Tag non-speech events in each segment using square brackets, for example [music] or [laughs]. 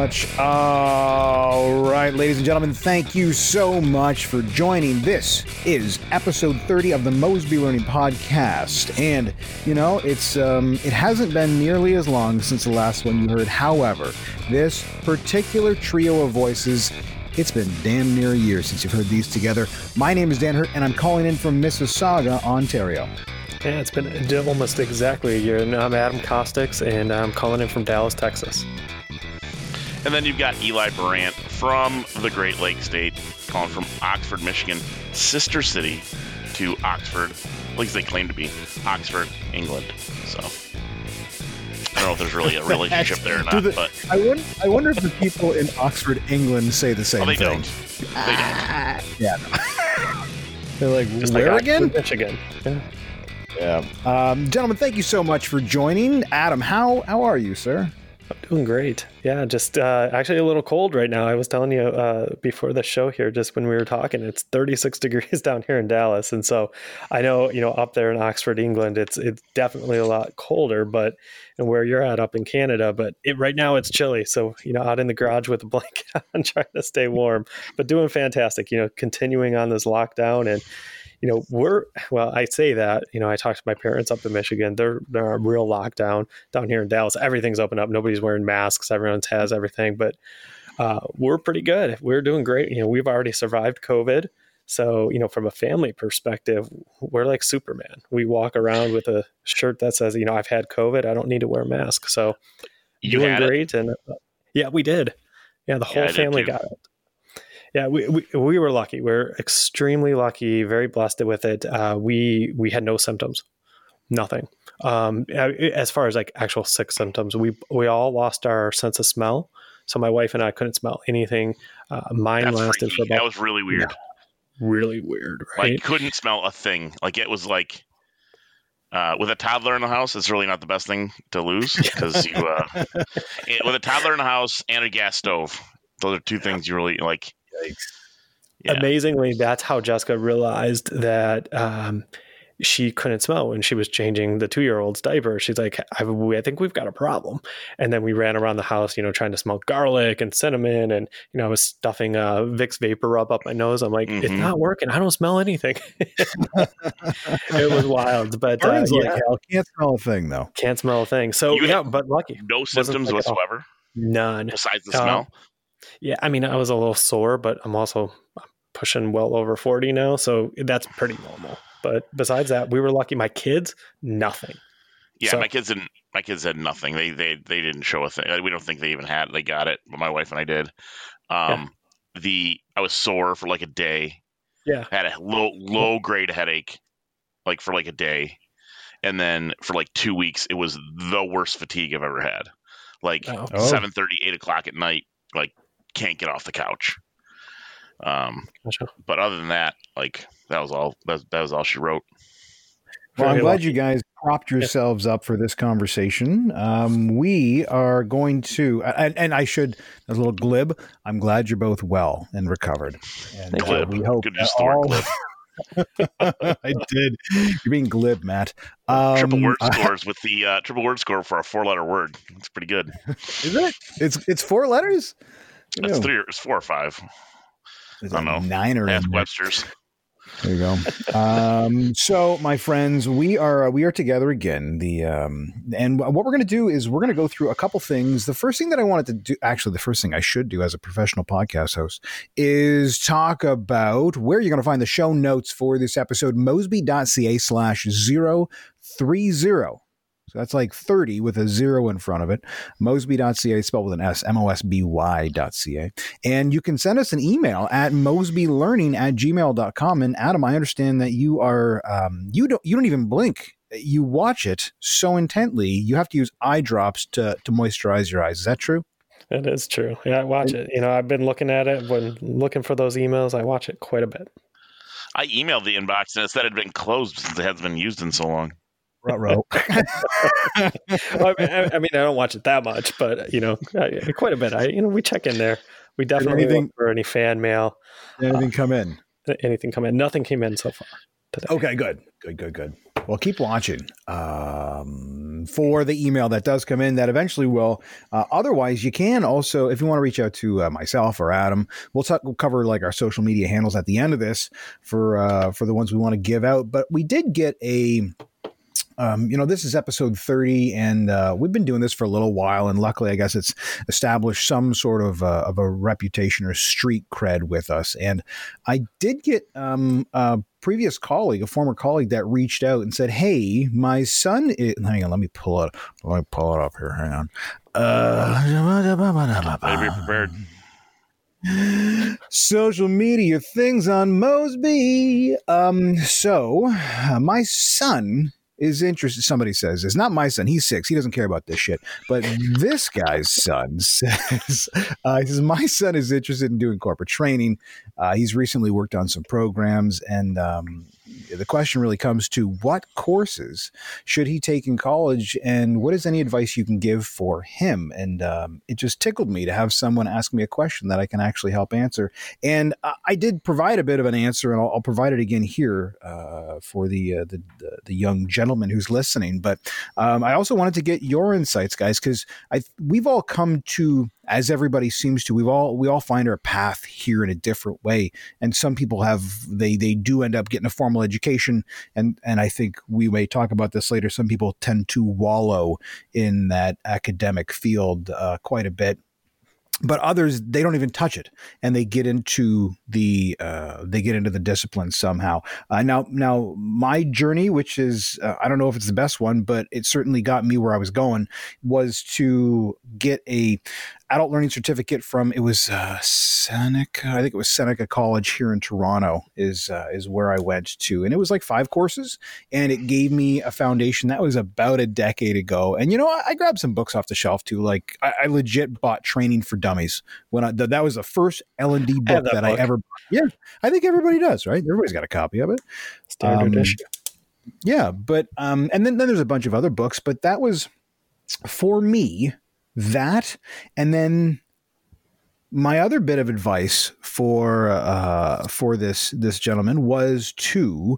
much. All right, ladies and gentlemen, thank you so much for joining. This is episode 30 of the Mosby Learning Podcast. And, you know, it's um, it hasn't been nearly as long since the last one you heard. However, this particular trio of voices it's been damn near a year since you've heard these together. My name is Dan Hurt, and I'm calling in from Mississauga, Ontario. Yeah, it's been almost exactly a year. And I'm Adam Costics, and I'm calling in from Dallas, Texas. And then you've got Eli Brandt from the Great Lakes State, calling from Oxford, Michigan, sister city to Oxford, at least they claim to be, Oxford, England. So I don't know if there's really a [laughs] relationship there or not. The, but I wonder, I wonder if the people in Oxford, England, say the same oh, they thing. Don't. They don't. Yeah. [laughs] They're like, Just where like again? Michigan. Yeah. Yeah. Um, gentlemen, thank you so much for joining. Adam, how how are you, sir? I'm doing great. Yeah, just uh, actually a little cold right now. I was telling you uh, before the show here, just when we were talking, it's 36 [laughs] degrees down here in Dallas, and so I know you know up there in Oxford, England, it's it's definitely a lot colder, but and where you're at up in Canada, but it, right now it's chilly. So you know, out in the garage with a [laughs] blanket on, trying to stay warm, but doing fantastic. You know, continuing on this lockdown and you know, we're well, I say that, you know, I talked to my parents up in Michigan. They're they're a real lockdown down here in Dallas. Everything's open up. Nobody's wearing masks. Everyone's has everything, but uh, we're pretty good. We're doing great. You know, we've already survived COVID. So, you know, from a family perspective, we're like Superman. We walk around with a shirt that says, you know, I've had COVID. I don't need to wear a mask. So, you doing great. It? And uh, yeah, we did. Yeah, the whole yeah, family got it. Yeah, we, we, we were lucky. We're extremely lucky, very blessed with it. Uh, we we had no symptoms, nothing. Um, as far as like actual sick symptoms, we we all lost our sense of smell. So my wife and I couldn't smell anything. Uh, mine That's lasted freaky. for about. That was really weird. Yeah, really weird, right? Like couldn't smell a thing. Like it was like uh, with a toddler in the house, it's really not the best thing to lose [laughs] because you, uh, it, with a toddler in the house and a gas stove, those are two things you really like. Yeah. Amazingly, that's how Jessica realized that um, she couldn't smell when she was changing the two year old's diaper. She's like, I, I, think we've got a problem. And then we ran around the house, you know, trying to smell garlic and cinnamon. And, you know, I was stuffing a Vicks VapoRub up my nose. I'm like, mm-hmm. it's not working. I don't smell anything. [laughs] it was wild. But uh, yeah. hell. Can't smell a thing, though. Can't smell a thing. So, you yeah, but lucky. No symptoms whatsoever. None. Besides the smell. Yeah, I mean, I was a little sore, but I'm also pushing well over 40 now, so that's pretty normal. But besides that, we were lucky. My kids, nothing. Yeah, so, my kids didn't. My kids had nothing. They they they didn't show a thing. We don't think they even had. They got it, but my wife and I did. Um, yeah. the I was sore for like a day. Yeah, I had a low low grade headache, like for like a day, and then for like two weeks, it was the worst fatigue I've ever had. Like oh. 7 30, 8 o'clock at night, like can't get off the couch. Um, gotcha. but other than that, like that was all. That, that was all she wrote. Well, I'm glad you guys propped yourselves up for this conversation. Um, we are going to, and, and, I should, a little glib. I'm glad you're both well and recovered. And uh, we hope Good all, glib. [laughs] I did. You're being glib, Matt. Um, triple word [laughs] scores with the uh, triple word score for a four letter word. It's pretty good. Is it? It's it's four letters. That's three. It's four or five. I don't know. Nine or Ask Webster's. There you go. Um, so, my friends, we are we are together again. The um, and what we're going to do is we're going to go through a couple things. The first thing that I wanted to do, actually, the first thing I should do as a professional podcast host, is talk about where you're going to find the show notes for this episode. Mosby.ca slash zero three zero. So that's like 30 with a zero in front of it. Mosby.ca, spelled with an S, M O S B Y.ca. And you can send us an email at mosbylearning at gmail.com. And Adam, I understand that you are, um, you don't, you don't even blink. You watch it so intently, you have to use eye drops to, to moisturize your eyes. Is that true? It is true. Yeah, I watch it. You know, I've been looking at it when looking for those emails. I watch it quite a bit. I emailed the inbox and it said it had been closed since it hasn't been used in so long. [laughs] I, mean, I, mean, I don't watch it that much, but you know, quite a bit. I, you know, we check in there. We definitely anything, for any fan mail. Anything uh, come in? Anything come in? Nothing came in so far. Today. Okay, good, good, good, good. Well, keep watching. Um, for the email that does come in that eventually will. Uh, otherwise, you can also, if you want to reach out to uh, myself or Adam, we'll, talk, we'll cover like our social media handles at the end of this for uh, for the ones we want to give out. But we did get a um, you know, this is episode 30, and uh, we've been doing this for a little while. And luckily, I guess it's established some sort of, uh, of a reputation or street cred with us. And I did get um, a previous colleague, a former colleague, that reached out and said, Hey, my son is. Hang on, let me pull it. Let me pull it up here. Hang on. Uh, Maybe prepared. [laughs] social media things on Mosby. Um, so uh, my son is interested. Somebody says it's not my son. He's six. He doesn't care about this shit. But this guy's son [laughs] says, uh, he says my son is interested in doing corporate training. Uh, he's recently worked on some programs, and um, the question really comes to what courses should he take in college and what is any advice you can give for him? And um, it just tickled me to have someone ask me a question that i can actually help answer. And i did provide a bit of an answer and i'll, I'll provide it again here uh, for the, uh, the, the, the young gentleman who's listening. But um, i also wanted to get your insights guys because i we've all come to as everybody seems to we've all we all find our path here in a different way. And some people have they they do end up getting a formal education. And and I think we may talk about this later. Some people tend to wallow in that academic field uh, quite a bit. But others they don't even touch it. And they get into the uh, they get into the discipline somehow. Uh, now now my journey which is uh, i don't know if it's the best one but it certainly got me where i was going was to get a adult learning certificate from it was uh, Seneca. I think it was Seneca College here in Toronto is uh, is where I went to, and it was like five courses, and it gave me a foundation. That was about a decade ago, and you know I, I grabbed some books off the shelf too. Like I, I legit bought Training for Dummies when I, th- that was the first L and D book that, that book. I ever. Bought. Yeah, I think everybody does, right? Everybody's got a copy of it. Standard um, issue. Yeah, but um, and then then there's a bunch of other books, but that was for me that and then my other bit of advice for uh, for this this gentleman was to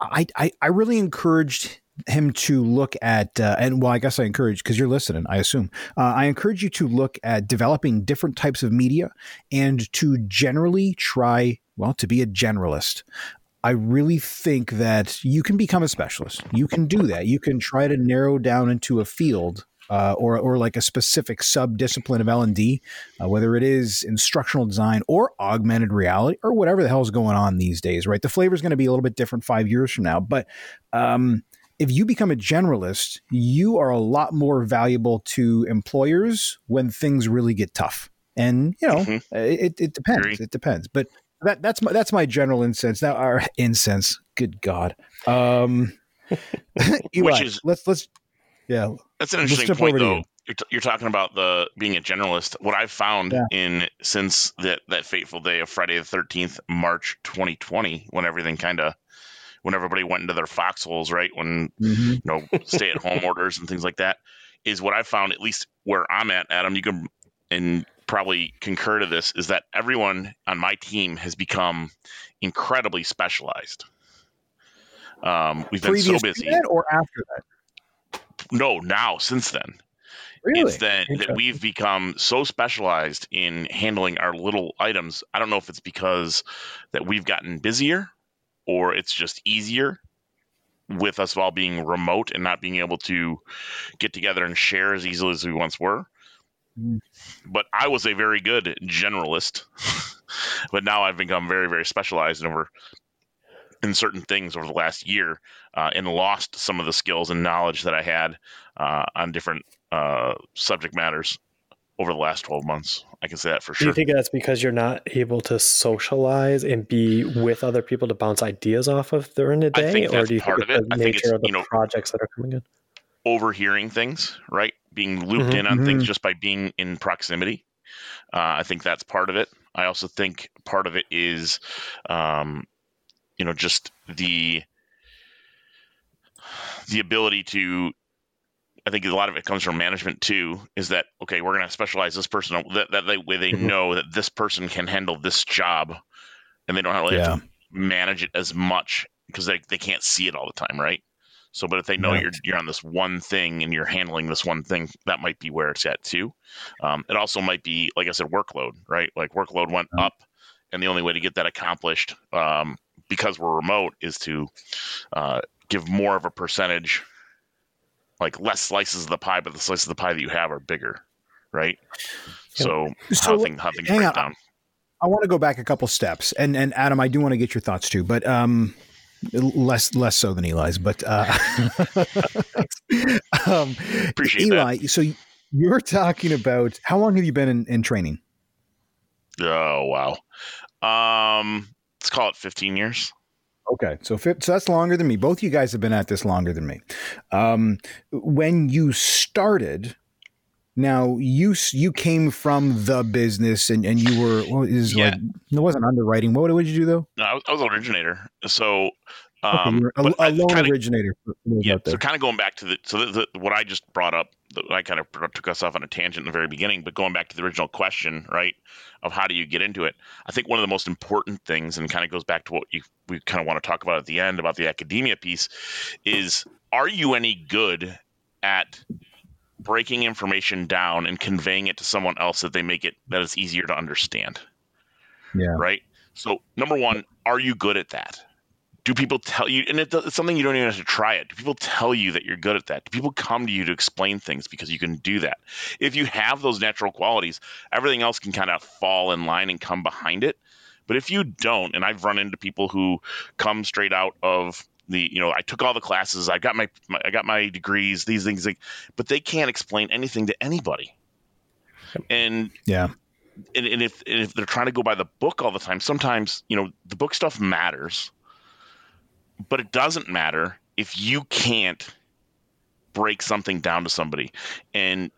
I, I, I really encouraged him to look at uh, and well i guess i encourage because you're listening i assume uh, i encourage you to look at developing different types of media and to generally try well to be a generalist I really think that you can become a specialist. You can do that. You can try to narrow down into a field uh, or or like a specific sub discipline of L and D, uh, whether it is instructional design or augmented reality or whatever the hell is going on these days, right? The flavor is going to be a little bit different five years from now, but um, if you become a generalist, you are a lot more valuable to employers when things really get tough. And you know, mm-hmm. it, it depends. It depends, but that that's my that's my general incense. Now, our incense. Good God. Um, [laughs] Eli, Which is let's let's yeah. That's an interesting point, though. You're, t- you're, talking about the being a generalist. What I've found yeah. in since that that fateful day of Friday the 13th, March 2020, when everything kind of when everybody went into their foxholes, right? When mm-hmm. you know stay at home [laughs] orders and things like that, is what I found at least where I'm at, Adam. You can and probably concur to this is that everyone on my team has become incredibly specialized. Um, we've been so busy. or after that? No, now since then. Really? It's then that we've become so specialized in handling our little items. I don't know if it's because that we've gotten busier or it's just easier with us all being remote and not being able to get together and share as easily as we once were. Mm. But I was a very good generalist, [laughs] but now I've become very, very specialized over in certain things over the last year uh, and lost some of the skills and knowledge that I had uh, on different uh, subject matters over the last 12 months. I can say that for sure. Do you think that's because you're not able to socialize and be with other people to bounce ideas off of during the day? or do you part think it's the nature of the know, projects that are coming in? Overhearing things, right? Being looped mm-hmm, in on mm-hmm. things just by being in proximity. Uh, I think that's part of it. I also think part of it is um, you know just the the ability to I think a lot of it comes from management too. Is that okay? We're going to specialize this person that that they, way they mm-hmm. know that this person can handle this job, and they don't really yeah. have to manage it as much because they they can't see it all the time, right? So, but if they know you're you're on this one thing and you're handling this one thing, that might be where it's at too. Um, it also might be, like I said, workload, right? Like workload went up, and the only way to get that accomplished, um, because we're remote, is to uh, give more of a percentage, like less slices of the pie, but the slices of the pie that you have are bigger, right? So, so how, thing, how things break on. down. I want to go back a couple steps, and and Adam, I do want to get your thoughts too, but um, less less so than Eli's, but uh, [laughs] [laughs] um, appreciate Eli. That. So you're talking about how long have you been in, in training? Oh wow, um, let's call it 15 years. Okay, so so that's longer than me. Both you guys have been at this longer than me. Um, when you started, now you you came from the business and, and you were what is yeah. like it wasn't underwriting. What would you do though? No, I was, I was an originator. So um, okay, a, a loan kinda, originator. Yeah. So kind of going back to the so the, the, what I just brought up, I kind of took us off on a tangent in the very beginning, but going back to the original question, right, of how do you get into it? I think one of the most important things, and kind of goes back to what you we kind of want to talk about at the end about the academia piece, is are you any good at breaking information down and conveying it to someone else that they make it that it's easier to understand. Yeah. Right. So number one, are you good at that? Do people tell you? And it's something you don't even have to try it. Do people tell you that you're good at that? Do people come to you to explain things because you can do that? If you have those natural qualities, everything else can kind of fall in line and come behind it. But if you don't, and I've run into people who come straight out of the you know I took all the classes, I got my, my I got my degrees, these things, like, but they can't explain anything to anybody. And yeah, and, and if and if they're trying to go by the book all the time, sometimes you know the book stuff matters, but it doesn't matter if you can't break something down to somebody. And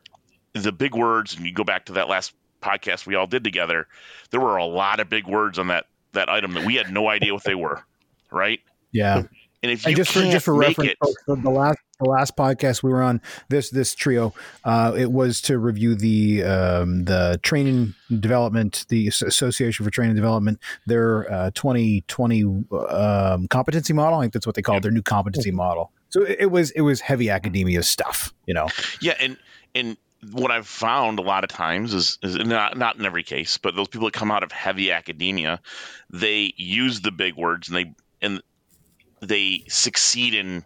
the big words, and you go back to that last podcast we all did together, there were a lot of big words on that that item that we had no idea what they were, right? Yeah. And if you and just for just for reference, it, folks, the last the last podcast we were on this this trio, uh, it was to review the um, the training development, the Association for Training Development, their uh, 2020 um, competency model. I think that's what they call it, their new competency model. So it, it was it was heavy academia stuff, you know. Yeah, and and what I've found a lot of times is, is not not in every case, but those people that come out of heavy academia, they use the big words and they and they succeed in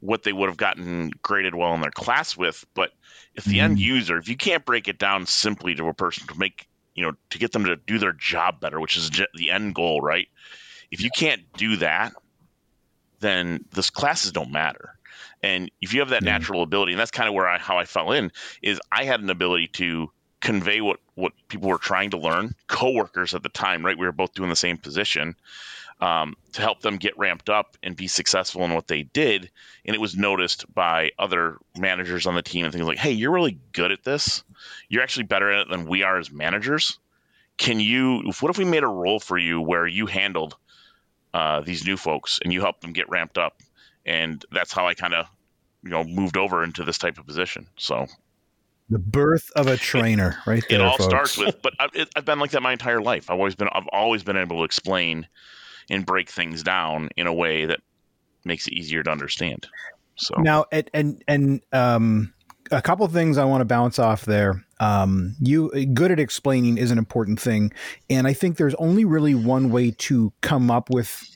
what they would have gotten graded well in their class with. But if the mm. end user, if you can't break it down simply to a person to make, you know, to get them to do their job better, which is the end goal, right? If you can't do that, then those classes don't matter. And if you have that mm. natural ability, and that's kind of where I how I fell in, is I had an ability to convey what what people were trying to learn. Coworkers at the time, right? We were both doing the same position, um, to help them get ramped up and be successful in what they did. And it was noticed by other managers on the team and things like, hey, you're really good at this. You're actually better at it than we are as managers. Can you, what if we made a role for you where you handled uh, these new folks and you helped them get ramped up? And that's how I kind of, you know, moved over into this type of position. So the birth of a trainer, [laughs] right there. It all folks. starts with, but I've, it, I've, been like that my entire life. I've always been, I've always been able to explain and break things down in a way that makes it easier to understand. So now, and and, and um, a couple things I want to bounce off there. Um, you good at explaining is an important thing, and I think there's only really one way to come up with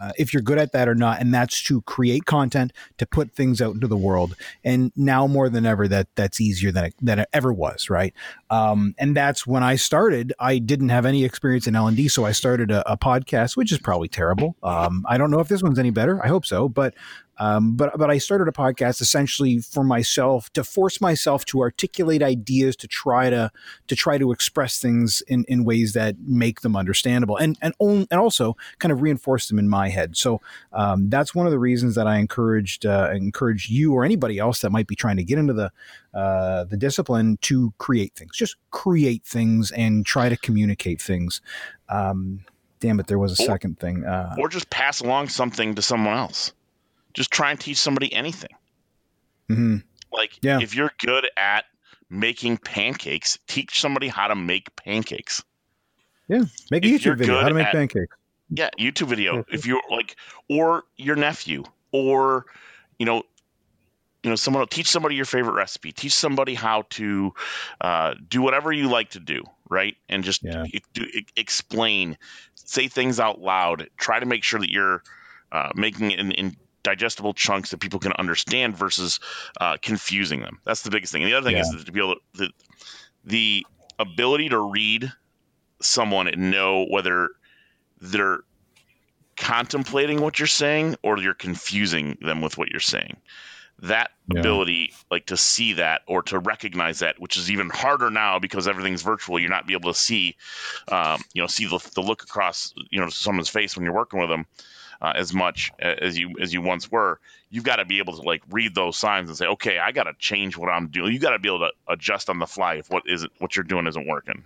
uh, if you're good at that or not, and that's to create content to put things out into the world. And now more than ever, that that's easier than it, than it ever was, right? Um, and that's when I started. I didn't have any experience in L and D, so I started a, a, podcast, which is probably terrible. Um, I don't know if this one's any better. I hope so, but um, but but I started a podcast essentially for myself to force myself to articulate ideas to try to to try to express things in, in ways that make them understandable and and and also kind of reinforce them in my head. So um, that's one of the reasons that I encouraged uh, encourage you or anybody else that might be trying to get into the uh, the discipline to create things. Just create things and try to communicate things. Um, damn it, there was a or, second thing. Uh, or just pass along something to someone else just try and teach somebody anything. Mm-hmm. Like, yeah. if you're good at making pancakes, teach somebody how to make pancakes. Yeah, make a if YouTube video how to make at, pancakes. Yeah, YouTube video. if you're like, or your nephew, or you know, you know, someone teach somebody your favorite recipe. Teach somebody how to uh, do whatever you like to do, right? And just yeah. do, explain, say things out loud. Try to make sure that you're uh, making it in, in, digestible chunks that people can understand versus uh, confusing them. That's the biggest thing. And the other thing yeah. is to be able to, the, the ability to read someone and know whether they're contemplating what you're saying or you're confusing them with what you're saying that yeah. ability like to see that or to recognize that which is even harder now because everything's virtual you're not be able to see um, you know see the, the look across you know someone's face when you're working with them uh, as much as you as you once were you've got to be able to like read those signs and say okay i got to change what i'm doing. You got to be able to adjust on the fly if what isn't what you're doing isn't working.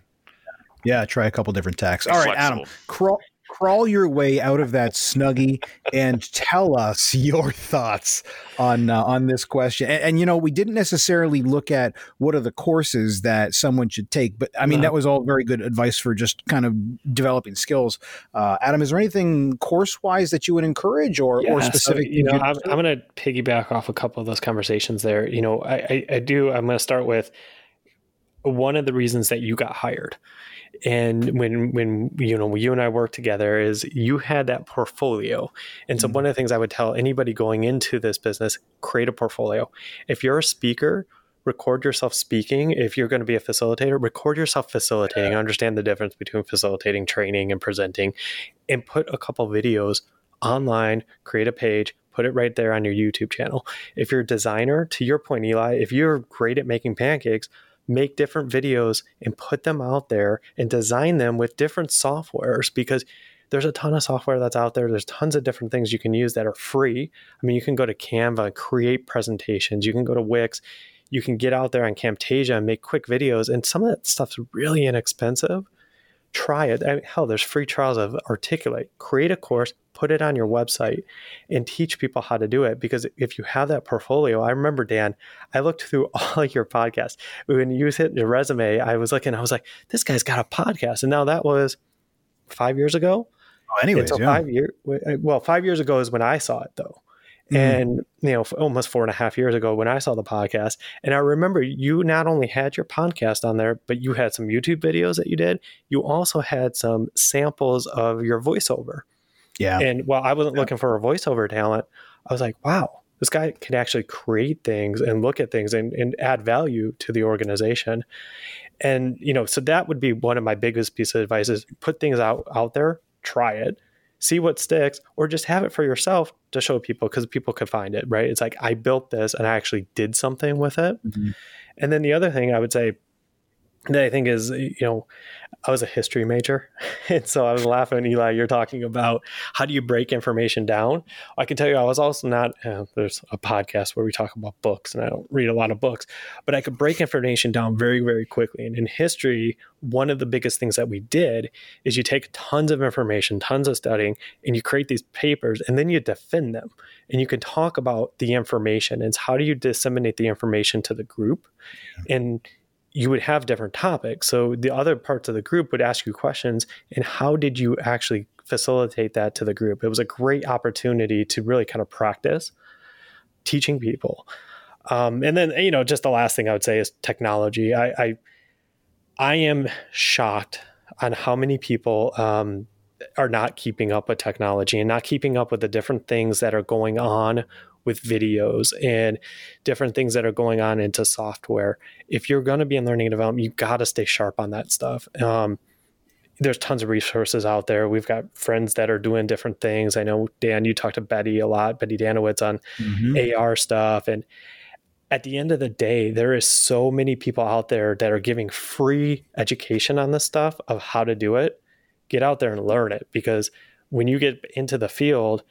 Yeah, try a couple different tacks. All right, Adam, crawl crawl your way out of that snuggie and tell us [laughs] your thoughts on uh, on this question. And, and, you know, we didn't necessarily look at what are the courses that someone should take, but I mean, that was all very good advice for just kind of developing skills. Uh, Adam, is there anything course wise that you would encourage or yeah, or specific? So, you know, I'm, I'm going to piggyback off a couple of those conversations there. You know, I, I, I do. I'm going to start with one of the reasons that you got hired and when when you know you and I worked together is you had that portfolio. And so mm-hmm. one of the things I would tell anybody going into this business, create a portfolio. If you're a speaker, record yourself speaking. If you're going to be a facilitator, record yourself facilitating. Understand the difference between facilitating, training, and presenting, and put a couple videos online, create a page, put it right there on your YouTube channel. If you're a designer, to your point, Eli, if you're great at making pancakes, make different videos and put them out there and design them with different softwares because there's a ton of software that's out there. There's tons of different things you can use that are free. I mean, you can go to Canva and create presentations. You can go to Wix. You can get out there on Camtasia and make quick videos. And some of that stuff's really inexpensive. Try it. I mean, hell, there's free trials of Articulate. Create a course, put it on your website and teach people how to do it. Because if you have that portfolio, I remember, Dan, I looked through [laughs] all your podcasts. When you hit your resume, I was looking, I was like, this guy's got a podcast. And now that was five years ago. Oh, anyways, so yeah. five year, uh, well, five years ago is when I saw it though. Mm. And you know, almost four and a half years ago when I saw the podcast, and I remember you not only had your podcast on there, but you had some YouTube videos that you did. You also had some samples of your voiceover. Yeah. And while I wasn't yeah. looking for a voiceover talent, I was like, wow, this guy can actually create things and look at things and, and add value to the organization. And, you know, so that would be one of my biggest pieces of advice is put things out, out there, try it, see what sticks, or just have it for yourself to show people because people could find it, right? It's like, I built this and I actually did something with it. Mm-hmm. And then the other thing I would say that I think is, you know, I was a history major. [laughs] And so I was laughing, Eli, you're talking about how do you break information down? I can tell you, I was also not, uh, there's a podcast where we talk about books, and I don't read a lot of books, but I could break information down very, very quickly. And in history, one of the biggest things that we did is you take tons of information, tons of studying, and you create these papers, and then you defend them. And you can talk about the information. And how do you disseminate the information to the group? And you would have different topics. So the other parts of the group would ask you questions, and how did you actually facilitate that to the group? It was a great opportunity to really kind of practice teaching people. Um, and then you know, just the last thing I would say is technology. I I, I am shocked on how many people um, are not keeping up with technology and not keeping up with the different things that are going on with videos and different things that are going on into software. If you're going to be in learning and development, you've got to stay sharp on that stuff. Um, there's tons of resources out there. We've got friends that are doing different things. I know Dan, you talked to Betty a lot, Betty Danowitz on mm-hmm. AR stuff. And at the end of the day, there is so many people out there that are giving free education on this stuff of how to do it. Get out there and learn it because when you get into the field,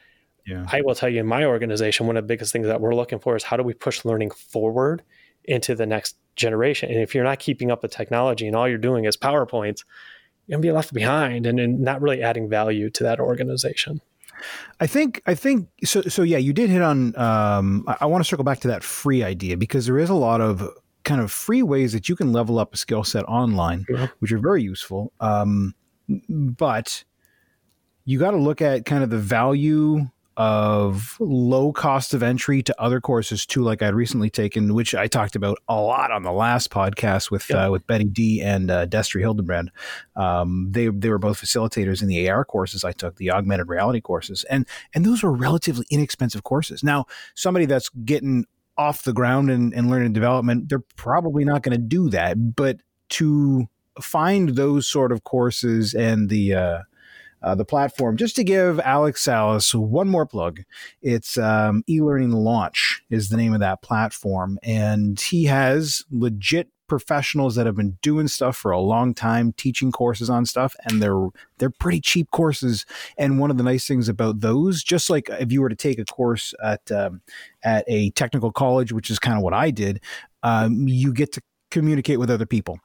yeah. I will tell you in my organization, one of the biggest things that we're looking for is how do we push learning forward into the next generation? And if you're not keeping up with technology and all you're doing is PowerPoints, you're gonna be left behind and, and not really adding value to that organization. I think I think so. So yeah, you did hit on. Um, I, I want to circle back to that free idea because there is a lot of kind of free ways that you can level up a skill set online, which are very useful. Um, but you got to look at kind of the value of low cost of entry to other courses too, like I'd recently taken, which I talked about a lot on the last podcast with uh, with Betty D and uh, Destry Hildebrand. Um, they they were both facilitators in the AR courses I took, the augmented reality courses, and and those were relatively inexpensive courses. Now, somebody that's getting off the ground and, and learning development, they're probably not going to do that, but to find those sort of courses and the uh, uh, the platform. Just to give Alex Salas one more plug, it's um, eLearning Launch is the name of that platform, and he has legit professionals that have been doing stuff for a long time teaching courses on stuff and they're they're pretty cheap courses. And one of the nice things about those just like if you were to take a course at um, at a technical college which is kind of what I did um, you get to communicate with other people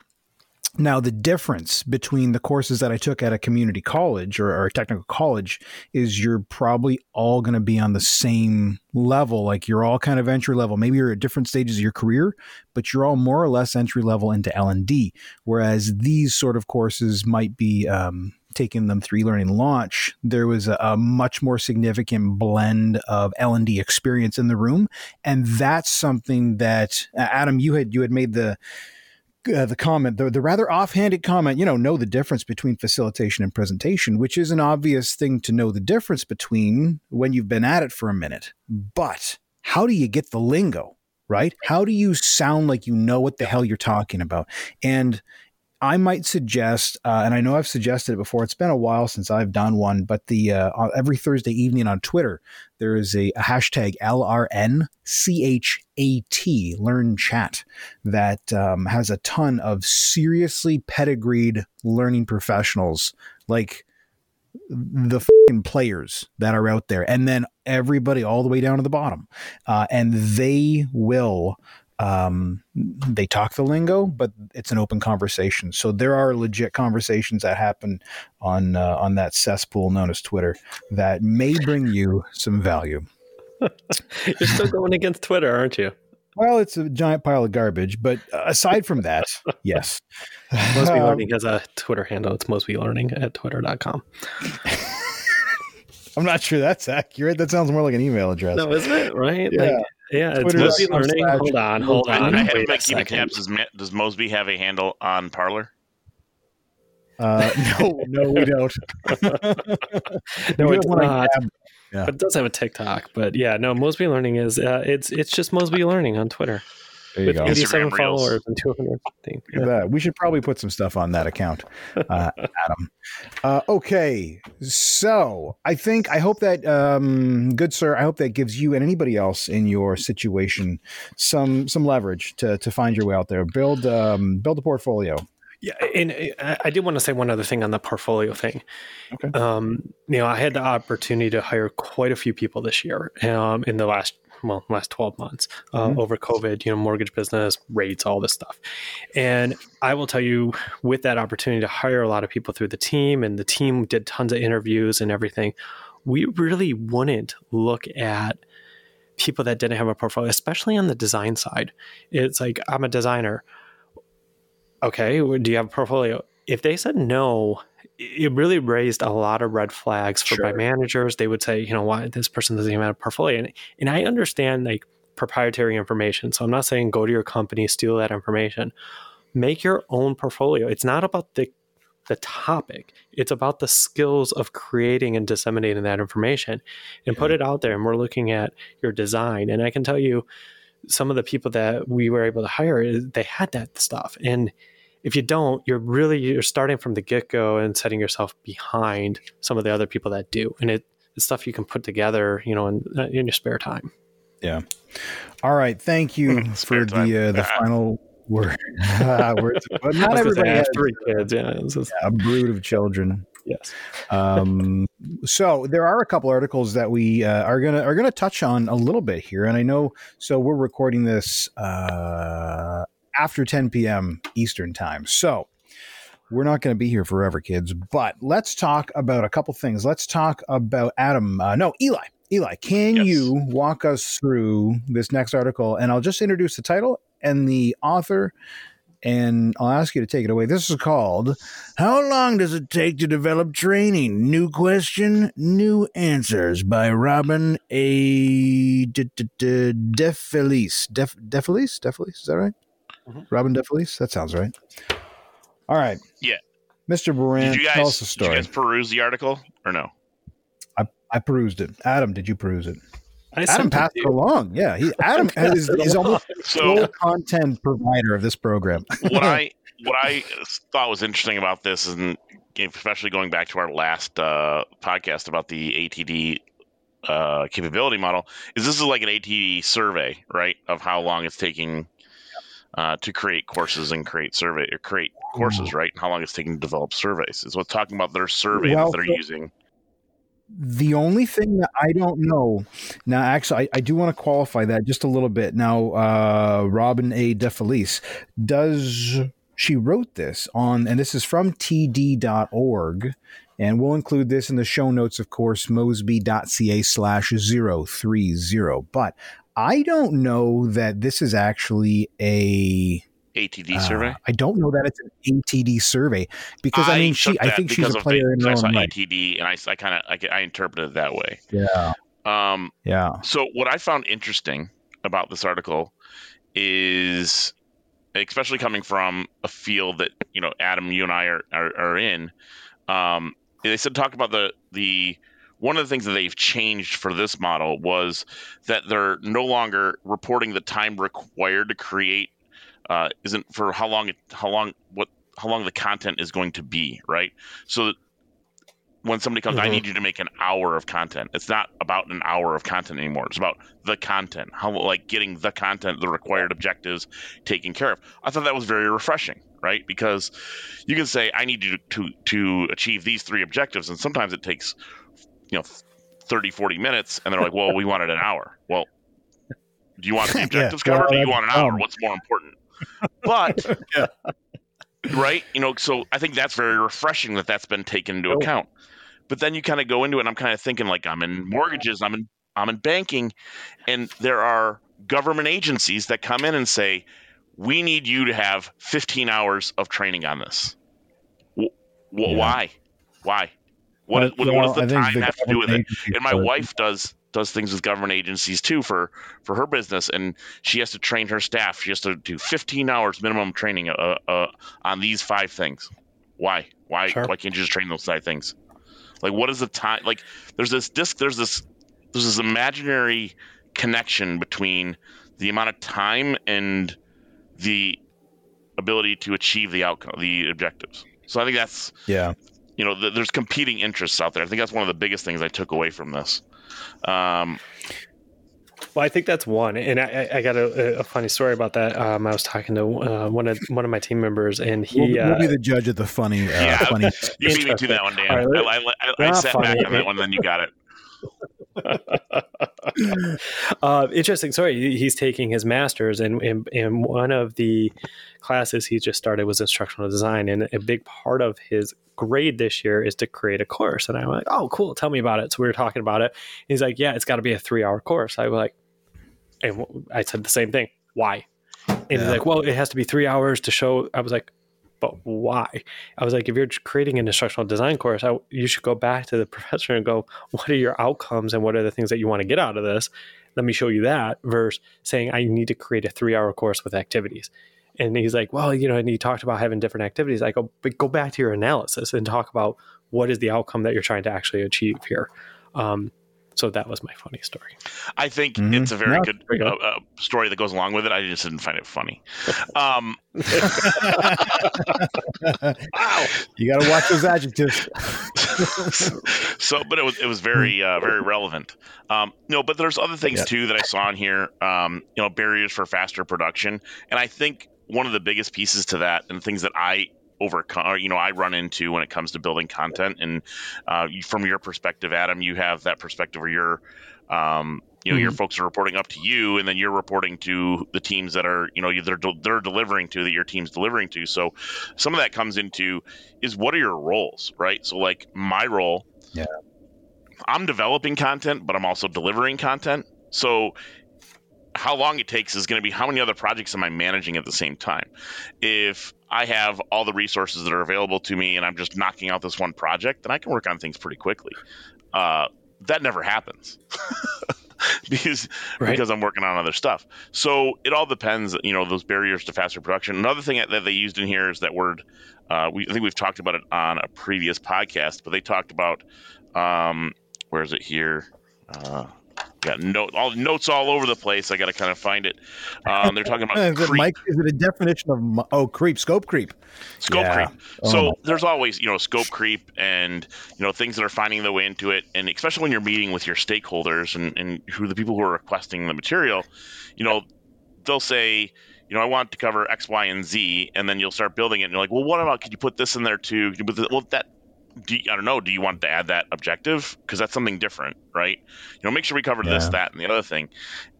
now, the difference between the courses that I took at a community college or, or a technical college is you're probably all going to be on the same level. Like you're all kind of entry level. Maybe you're at different stages of your career, but you're all more or less entry level into L and D. Whereas these sort of courses might be um, taking them through learning launch. There was a, a much more significant blend of L and D experience in the room, and that's something that Adam, you had you had made the uh, the comment, the, the rather offhanded comment, you know, know the difference between facilitation and presentation, which is an obvious thing to know the difference between when you've been at it for a minute. But how do you get the lingo, right? How do you sound like you know what the hell you're talking about? And I might suggest, uh, and I know I've suggested it before. It's been a while since I've done one, but the uh, every Thursday evening on Twitter, there is a, a hashtag LRNCHAT, Learn Chat, that um, has a ton of seriously pedigreed learning professionals, like the players that are out there, and then everybody all the way down to the bottom, uh, and they will um, they talk the lingo, but it's an open conversation. So there are legit conversations that happen on uh, on that cesspool known as Twitter that may bring you some value. [laughs] You're still going against Twitter, aren't you? Well, it's a giant pile of garbage, but aside from that, [laughs] yes. Mosby um, Learning has a Twitter handle. It's Mosby Learning at twitter.com. [laughs] I'm not sure that's accurate. That sounds more like an email address. No, isn't it? Right? Yeah. Like, yeah, it's Mosby Learning. Hold on, hold on. I haven't been keeping tabs. Does, does Mosby have a handle on Parler? Uh, [laughs] no, no, we don't. [laughs] [laughs] no, we it's not. Yeah. But it does have a TikTok. But yeah, no, Mosby Learning is uh, it's it's just Mosby Learning on Twitter. There you go. 87 followers and 200 yeah. We should probably put some stuff on that account, uh, [laughs] Adam. Uh, okay. So I think, I hope that, um, good sir, I hope that gives you and anybody else in your situation some some leverage to, to find your way out there. Build, um, build a portfolio. Yeah, and uh, I did want to say one other thing on the portfolio thing. Okay. Um, you know, I had the opportunity to hire quite a few people this year um, in the last well last 12 months uh, mm-hmm. over covid you know mortgage business rates all this stuff. And i will tell you with that opportunity to hire a lot of people through the team and the team did tons of interviews and everything we really wouldn't look at people that didn't have a portfolio especially on the design side. It's like i'm a designer. Okay do you have a portfolio? If they said no it really raised a lot of red flags for sure. my managers. They would say, you know, why this person doesn't even have a portfolio. And, and I understand like proprietary information. So I'm not saying go to your company, steal that information. Make your own portfolio. It's not about the the topic. It's about the skills of creating and disseminating that information and yeah. put it out there. And we're looking at your design. And I can tell you some of the people that we were able to hire, eh, they had that stuff. And if you don't, you're really you're starting from the get go and setting yourself behind some of the other people that do, and it, it's stuff you can put together, you know, in, uh, in your spare time. Yeah. All right. Thank you [laughs] for the uh, the [laughs] final word. [laughs] words. But not everybody has three kids. Yeah, just, yeah, a brood of children. Yes. um, so there are a couple articles that we uh, are gonna are gonna touch on a little bit here, and I know. So we're recording this uh, after 10 p.m. Eastern time. So we're not going to be here forever, kids. But let's talk about a couple things. Let's talk about Adam. Uh, no, Eli. Eli, can yes. you walk us through this next article? And I'll just introduce the title and the author, and I'll ask you to take it away. This is called How Long Does It Take to Develop Training? New Question, New Answers by Robin A. DeFelice. Def, DeFelice? DeFelice? Is that right? Mm-hmm. Robin DeFelice? That sounds right. All right. Yeah. Mr. Baran, did you guys, tell us a story. Did you guys peruse the article or no? I, I perused it. Adam, did you peruse it? I Adam passed it along. Yeah, he, Adam [laughs] is, is almost so, content provider of this program. [laughs] what I what I thought was interesting about this, and especially going back to our last uh, podcast about the ATD uh, capability model, is this is like an ATD survey, right, of how long it's taking uh, to create courses and create survey or create courses, mm. right? And how long it's taking to develop surveys is what talking about their survey well, that they're so, using. The only thing that I don't know now, actually, I, I do want to qualify that just a little bit. Now, uh, Robin A. DeFelice does she wrote this on, and this is from td.org, and we'll include this in the show notes, of course, mosby.ca slash 030. But I don't know that this is actually a ATD uh, survey? I don't know that it's an ATD survey because I, I mean she I think she's a player in her own right. ATD and I, I kind of I, I interpreted it that way. Yeah. Um, yeah. So what I found interesting about this article is, especially coming from a field that you know Adam, you and I are are, are in. Um, they said talk about the the one of the things that they've changed for this model was that they're no longer reporting the time required to create uh, isn't for how long it, how long what how long the content is going to be, right? So when somebody comes, mm-hmm. I need you to make an hour of content. It's not about an hour of content anymore. It's about the content, how like getting the content, the required objectives taken care of. I thought that was very refreshing, right? Because you can say, I need you to to achieve these three objectives, and sometimes it takes, you know, 30, 40 minutes, and they're like, well, we wanted an hour. Well, do you want the [laughs] objectives yeah, covered, well, do you want an hour? Um, What's more important? But [laughs] yeah. right, you know, so I think that's very refreshing that that's been taken into account. But then you kind of go into it, and I'm kind of thinking like I'm in mortgages, I'm in I'm in banking, and there are government agencies that come in and say, "We need you to have 15 hours of training on this." W- yeah. Why? Why? What, what, what does the time the have to do with it? And my wife does does things with government agencies too for for her business, and she has to train her staff. She has to do 15 hours minimum training uh, uh, on these five things. Why? Why? Sure. Why can't you just train those five things? Like, what is the time? Like, there's this disc. There's this. There's this imaginary connection between the amount of time and the ability to achieve the outcome, the objectives. So I think that's yeah. You know, th- there's competing interests out there. I think that's one of the biggest things I took away from this. Um, well, I think that's one, and I, I got a, a, funny story about that. Um, I was talking to uh, one of one of my team members, and he we'll, we'll be uh, the judge of the funny. Uh, yeah, funny. [laughs] you beat me to that one, Dan. Right, I, I, I, I sat funny. back on that one, then you got it. [laughs] uh, interesting story. He's taking his master's, and in, in, one of the classes he just started was instructional design, and a big part of his grade this year is to create a course. And I'm like, oh, cool. Tell me about it. So we were talking about it. He's like, yeah, it's got to be a three hour course. I was like, and I said the same thing. Why? And yeah. he's like, well, it has to be three hours to show. I was like, but why? I was like, if you're creating an instructional design course, I, you should go back to the [laughs] professor and go, what are your outcomes and what are the things that you want to get out of this? Let me show you that versus saying I need to create a three hour course with activities. And he's like, well, you know, and he talked about having different activities. I go, but go back to your analysis and talk about what is the outcome that you're trying to actually achieve here. Um, so that was my funny story. I think mm-hmm. it's a very yeah, good uh, uh, story that goes along with it. I just didn't find it funny. Um, [laughs] wow, you got to watch those adjectives. [laughs] so, but it was it was very uh, very relevant. Um, no, but there's other things too that I saw in here. Um, you know, barriers for faster production, and I think one of the biggest pieces to that, and things that I overcome or, you know i run into when it comes to building content and uh, from your perspective adam you have that perspective where you're um, you know mm-hmm. your folks are reporting up to you and then you're reporting to the teams that are you know they're, they're delivering to that your team's delivering to. So some of that comes into is what are your roles right? So like my role yeah. I'm developing content but i'm also delivering content. So how long it takes is going to be how many other projects am I managing at the same time. If I have all the resources that are available to me and I'm just knocking out this one project, then I can work on things pretty quickly. Uh, that never happens. [laughs] because right. because I'm working on other stuff. So it all depends, you know, those barriers to faster production. Another thing that they used in here is that word. Uh, we I think we've talked about it on a previous podcast, but they talked about um, where is it here? Uh, got note all notes all over the place. I got to kind of find it. Um, they're talking about [laughs] is it, Mike, is it a definition of oh creep scope creep? Scope yeah. creep. Oh, so there's always you know scope creep and you know things that are finding their way into it, and especially when you're meeting with your stakeholders and and who the people who are requesting the material, you know they'll say. You know, I want to cover X, Y, and Z, and then you'll start building it. And you're like, well, what about? Could you put this in there too? Could you put this? Well, that do you, I don't know. Do you want to add that objective because that's something different, right? You know, make sure we cover yeah. this, that, and the other thing,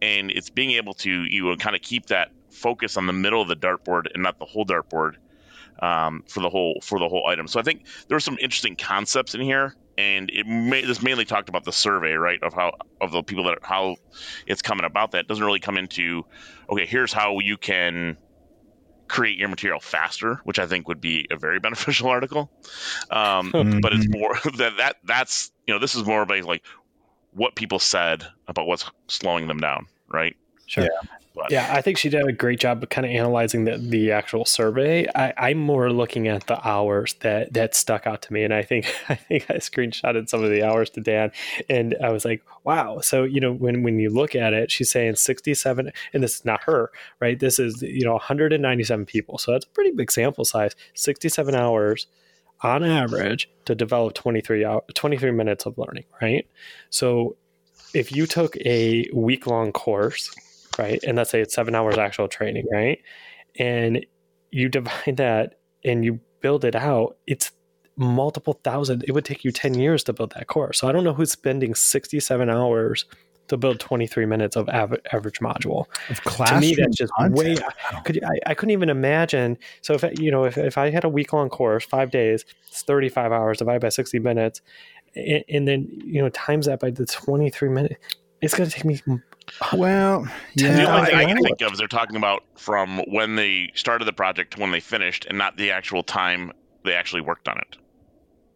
and it's being able to you know, kind of keep that focus on the middle of the dartboard and not the whole dartboard um, for the whole for the whole item. So I think there are some interesting concepts in here, and it may, this mainly talked about the survey, right, of how of the people that how it's coming about. That doesn't really come into okay. Here's how you can create your material faster, which I think would be a very [laughs] beneficial article. Um, mm-hmm. But it's more [laughs] that that that's you know this is more about like what people said about what's slowing them down, right? Sure. Yeah. But. Yeah, I think she did a great job of kind of analyzing the, the actual survey. I, am more looking at the hours that that stuck out to me, and I think [laughs] I think I screenshotted some of the hours to Dan, and I was like, wow. So you know, when when you look at it, she's saying 67, and this is not her, right? This is you know 197 people, so that's a pretty big sample size. 67 hours on average to develop 23 hour, 23 minutes of learning, right? So if you took a week long course right? And let's say it's seven hours actual training, right? And you [laughs] divide that and you build it out, it's multiple thousand. It would take you 10 years to build that course. So I don't know who's spending 67 hours to build 23 minutes of av- average module. Of to me, that's just content. way. Could I, I couldn't even imagine. So if you know, if, if I had a week long course, five days, it's 35 hours divided by 60 minutes, and, and then you know times that by the 23 minutes, it's going to take me well, yeah. The only thing I can think of is they're talking about from when they started the project to when they finished, and not the actual time they actually worked on it.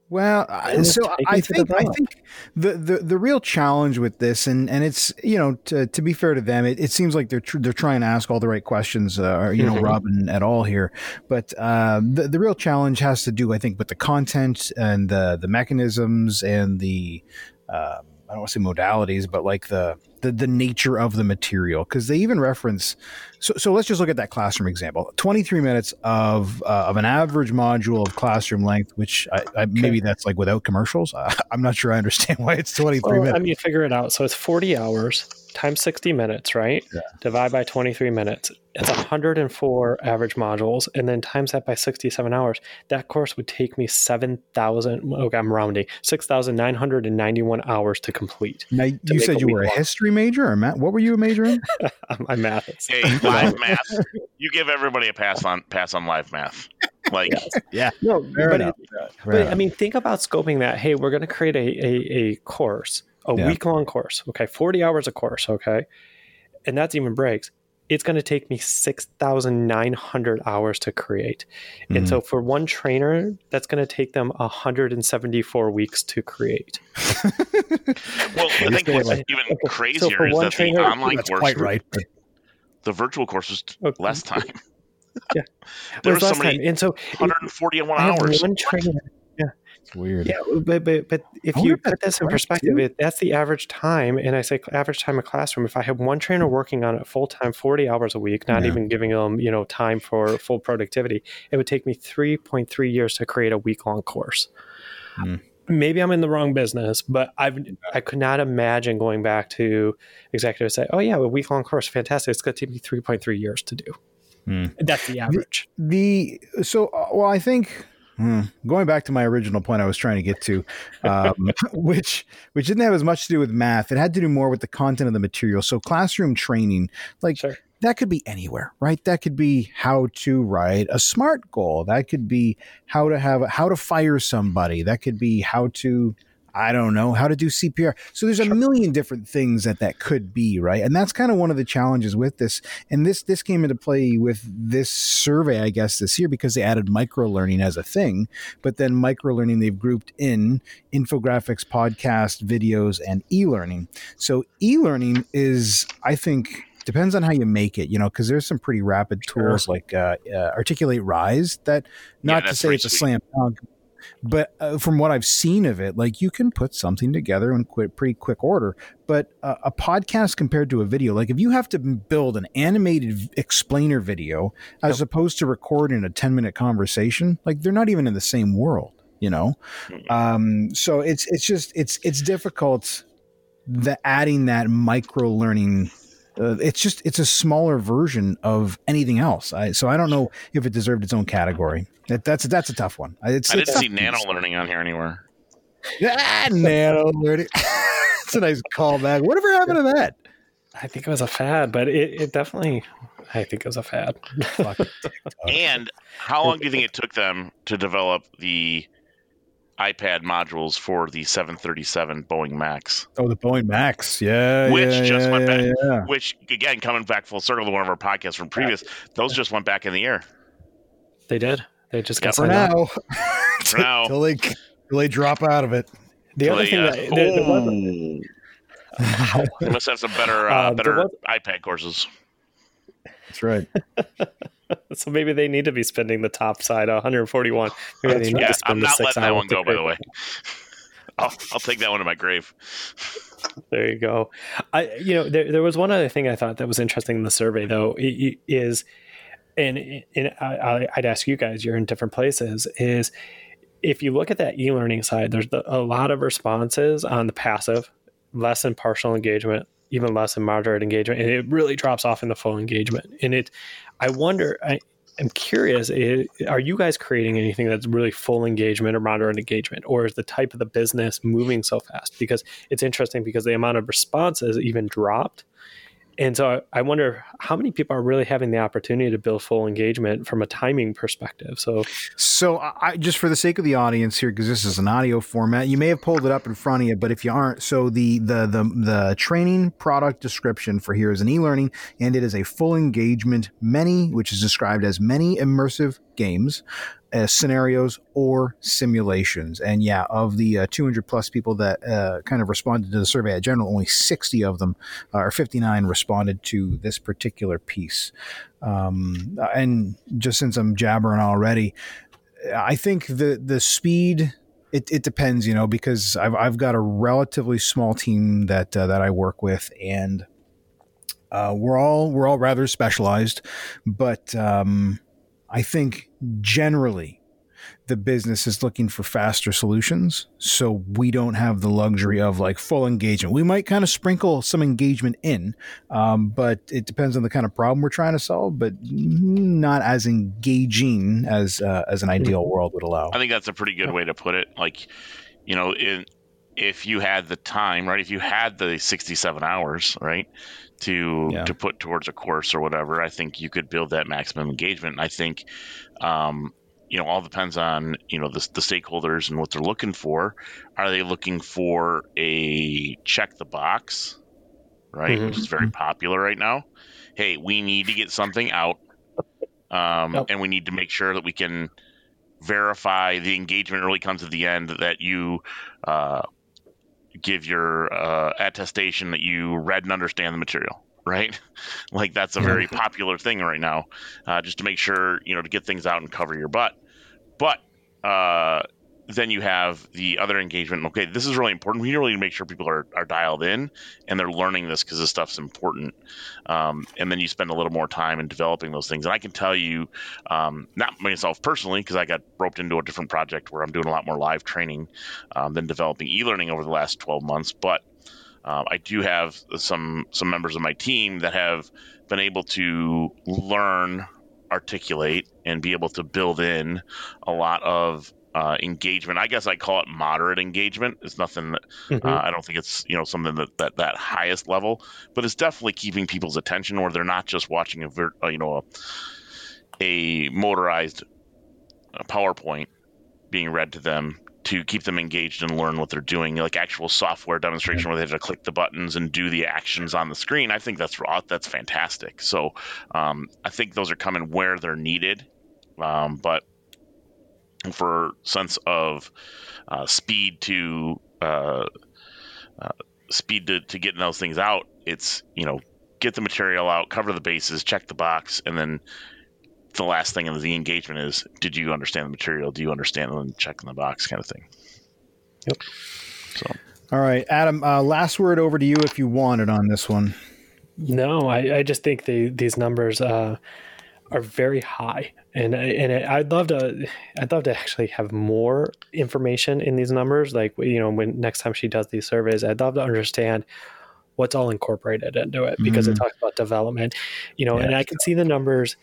Well, so I think I think the, the the real challenge with this, and and it's you know to, to be fair to them, it, it seems like they're tr- they're trying to ask all the right questions, uh, you know, mm-hmm. Robyn et al. here. But uh, the the real challenge has to do, I think, with the content and the the mechanisms and the um, I don't want to say modalities, but like the the, the nature of the material because they even reference so, so let's just look at that classroom example. 23 minutes of uh, of an average module of classroom length which I, I, okay. maybe that's like without commercials. [laughs] I, am not sure i understand why it's 23 well, minutes. i mean figure it out. So it's 40 hours times 60 minutes right? Yeah. divide by 23 minutes. It's 104 average modules and then times that by 67 hours. That course would take me 7000 okay i'm rounding 6991 hours to complete now you said you were a history major or math? What were you a major in? [laughs] My math. Hey live math. You give everybody a pass on pass on live math. Like yeah. No but, it, but i mean think about scoping that. Hey we're going to create a, a, a course a yeah. week long course okay 40 hours a course okay and that's even breaks it's going to take me 6,900 hours to create. Mm-hmm. And so for one trainer, that's going to take them 174 weeks to create. [laughs] well, I think what's even crazier so is that trainer, the online course, quite right. the virtual course was okay. less time. yeah, there was, was so many, time. and so 141 hours. One trainer, it's weird. Yeah, but but, but if you put this in perspective, it, that's the average time. And I say average time of classroom. If I have one trainer working on it full time, forty hours a week, not yeah. even giving them you know time for full productivity, it would take me three point three years to create a week long course. Mm. Maybe I'm in the wrong business, but I've I could not imagine going back to executives say, "Oh yeah, a week long course, fantastic. It's going to take me three point three years to do." Mm. That's the average. The, the so uh, well, I think Hmm. Going back to my original point, I was trying to get to, um, [laughs] which which didn't have as much to do with math. It had to do more with the content of the material. So classroom training, like sure. that could be anywhere, right? That could be how to write a smart goal. That could be how to have how to fire somebody. That could be how to I don't know how to do CPR. So there's a million different things that that could be, right? And that's kind of one of the challenges with this. And this this came into play with this survey, I guess, this year because they added micro learning as a thing. But then micro learning they've grouped in infographics, podcast, videos, and e-learning. So e-learning is, I think, depends on how you make it, you know, because there's some pretty rapid tools sure. like uh, uh, Articulate Rise that, not yeah, to say it's sweet. a slam dunk, but uh, from what I've seen of it, like you can put something together in pretty quick order. But uh, a podcast compared to a video, like if you have to build an animated explainer video as yep. opposed to recording a 10 minute conversation, like they're not even in the same world, you know? Um, so it's, it's just, it's, it's difficult the adding that micro learning uh, it's just it's a smaller version of anything else. I, so I don't know if it deserved its own category. That, that's that's a tough one. It's, I didn't see nano learning on here anywhere. Ah, nano learning. [laughs] it's a nice callback. Whatever happened to that? I think it was a fad, but it, it definitely. I think it was a fad. [laughs] and how long do you think it took them to develop the iPad modules for the 737 Boeing Max. Oh, the Boeing Max, yeah, which yeah, just yeah, went yeah, back. Which again, coming back full circle to one of our podcasts from previous, those just went back in the air. They did. They just got for now. [laughs] for now, till they till they drop out of it. The other thing, uh, that, the, the they must have some better [laughs] uh, uh, better iPad courses. That's right. [laughs] [laughs] so maybe they need to be spending the top side 141. [sighs] Maybe they need yeah, to spend I'm not letting that one go. By the way, [laughs] I'll, I'll take that one to my grave. [laughs] There you go. I, you know, there, there was one other thing I thought that was interesting in the survey, though, is, and, and I, I'd ask you guys, you're in different places, is if you look at that e-learning side, there's a lot of responses on the passive, less in partial engagement, even less in moderate engagement, and it really drops off in the full engagement. And it, I wonder, I, am curious, eh, are you guys creating anything that's really full engagement or moderate engagement, or is the type of the business moving so fast? Because it's interesting because the amount of responses even dropped and so I wonder how many people are really having the opportunity to build full engagement from a timing perspective. So, so I just for the sake of the audience here, because this is an audio format, you may have pulled it up in front of you, but if you aren't, so the the the the training product description for here is an e-learning, and it is a full engagement many, which is described as many immersive games uh, scenarios or simulations. And yeah, of the uh, 200 plus people that uh, kind of responded to the survey in general, only 60 of them, uh, or 59, responded to this particular piece. Um, and just since I'm jabbering already, I think the the speed. It, it depends, you know, because I've, I've got a relatively small team that uh, that I work with, and uh, we're all we're all rather specialized, but um, I think generally the business is looking for faster solutions. So we don't have the luxury of like full engagement. We might kind of sprinkle some engagement in, um, but it depends on the kind of problem we're trying to solve, but not as engaging as, uh, as an ideal mm-hmm. world would allow. I think that's a pretty good way to put it. Like, you know, in, if you had the time, right? If you had the 67 hours, right? to yeah. to put towards a course or whatever, I think you could build that maximum engagement. I think, um, you know, all depends on you know the, the stakeholders and what they're looking for. Are they looking for a check the box, right, mm-hmm. which is very mm-hmm. popular right now? Hey, we need to get something out, um, yep. and we need to make sure that we can verify the engagement really comes at the end that you uh, give your uh, attestation that you read and understand the material right? [laughs] Like that's a very popular thing right now uh, just to make sure you know to get things out and cover your butt. But uh, then you have the other engagement. Okay, this is really important. We really make sure people are, are dialed in and they're learning this because this stuff's important. Um, and then you spend a little more time in developing those things. And I can tell you, um, not myself personally, because I got roped into a different project where I'm doing a lot more live training um, than developing e-learning over the last 12 months. But uh, I do have some some members of my team that have been able to learn articulate and be able to build in a lot of uh, engagement. I guess I call it moderate engagement. It's nothing that mm-hmm. uh, I don't think it's you know something that, that that highest level, but it's definitely keeping people's attention where they're not just watching a uh, you know a, a motorized uh, PowerPoint being read to them to keep them engaged and learn what they're doing, like actual software demonstration where they have to click the buttons and do the actions on the screen. I think that's that's fantastic. So um, I think those are coming where they're needed, um, but for sense of uh, speed to uh, uh, speed to, to getting those things out, it's you know get the material out, cover the bases, check the box, and then the last thing in the engagement is did you understand the material? Do you understand and check in the box kind of thing. Yep. So. All right adam uh, last word over to you if you wanted on this one. No i, I just think the, these numbers uh, are very high and and I'd love to I'd love to actually have more information in these numbers like you know when next time she does these surveys I'd love to understand what's all incorporated into it because mm-hmm. it talks about development you know yeah. and I can see the numbers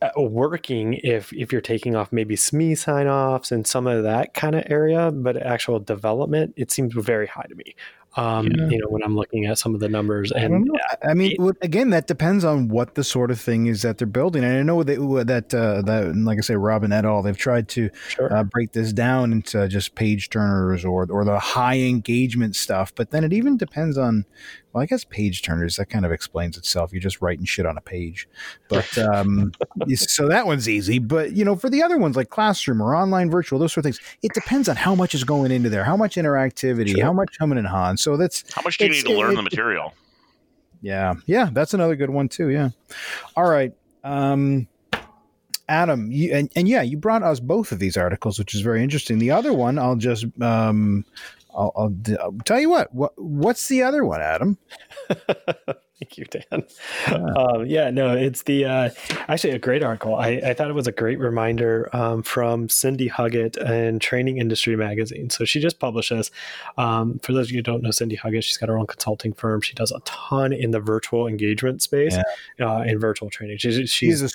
uh, working if if you're taking off maybe SME sign offs and some of that kind of area, but actual development, it seems very high to me. Um, yeah. You know, when I'm looking at some of the numbers, and I, I mean, it, again, that depends on what the sort of thing is that they're building. And I know that that uh, that, like I say, Robyn et al. They've tried to sure. uh, break this down into just page turners or or the high engagement stuff. But then it even depends on well, I guess page turners that kind of explains itself. You're just writing shit on a page, but um, [laughs] so that one's easy. But you know, for the other ones like classroom or online virtual, those sort of things, it depends on how much is going into there, how much interactivity, sure. how much humming and hawing. So that's how much do you need to learn it, the material. Yeah, yeah, that's another good one too. Yeah. All right. Um, Adam, you, and, and yeah, you brought us both of these articles, which is very interesting. The other one, I'll just um, I'll, I'll, I'll, tell you what, what. What's the other one, Adam? [laughs] Thank you, Dan. Yeah. Um, yeah, no, it's the uh, actually a great article. I, I, thought it was a great reminder um, from Cindy Huggett and Training Industry Magazine. So she just published this. Um, for those of you who don't know Cindy Huggett, she's got her own consulting firm. She does a ton in the virtual engagement space yeah. uh, in virtual training. She's, she's, she's a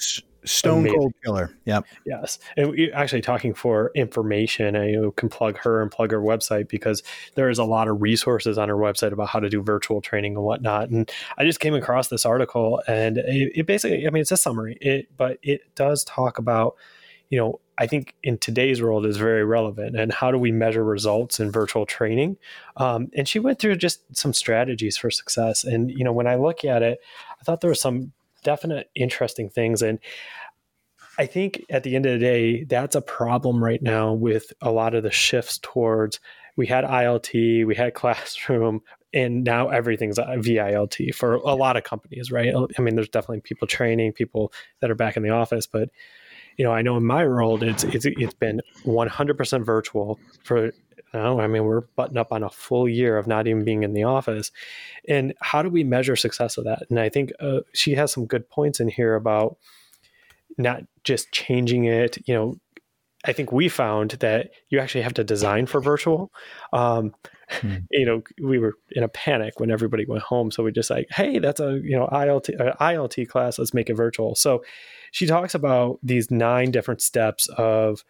Stone Amazing. Cold Killer. Yep. Yes. And we, actually talking for information, I you can plug her and plug her website because there is a lot of resources on her website about how to do virtual training and whatnot. And I just came across this article and it, it basically, I mean, it's a summary, it, but it does talk about, you know, I think in today's world is very relevant. And how do we measure results in virtual training? Um, and she went through just some strategies for success. And, you know, when I look at it, I thought there was some definite interesting things. And I think at the end of the day, that's a problem right now with a lot of the shifts towards we had ILT, we had [laughs] classroom, and now everything's VILT for a lot of companies, right? I mean, there's definitely people training, people that are back in the office, but you know, I know in my world, it's it's it's been 100% virtual for now. I mean, we're buttoned up on a full year of not even being in the office, and how do we measure success of that? And I think uh, she has some good points in here about not just changing it, you know, I think we found that you actually have to design for virtual. Um, hmm. [laughs] You know, we were in a panic when everybody went home, so we just like, hey, that's a you know ILT uh, ILT class, let's make it virtual. So she talks about these nine different steps of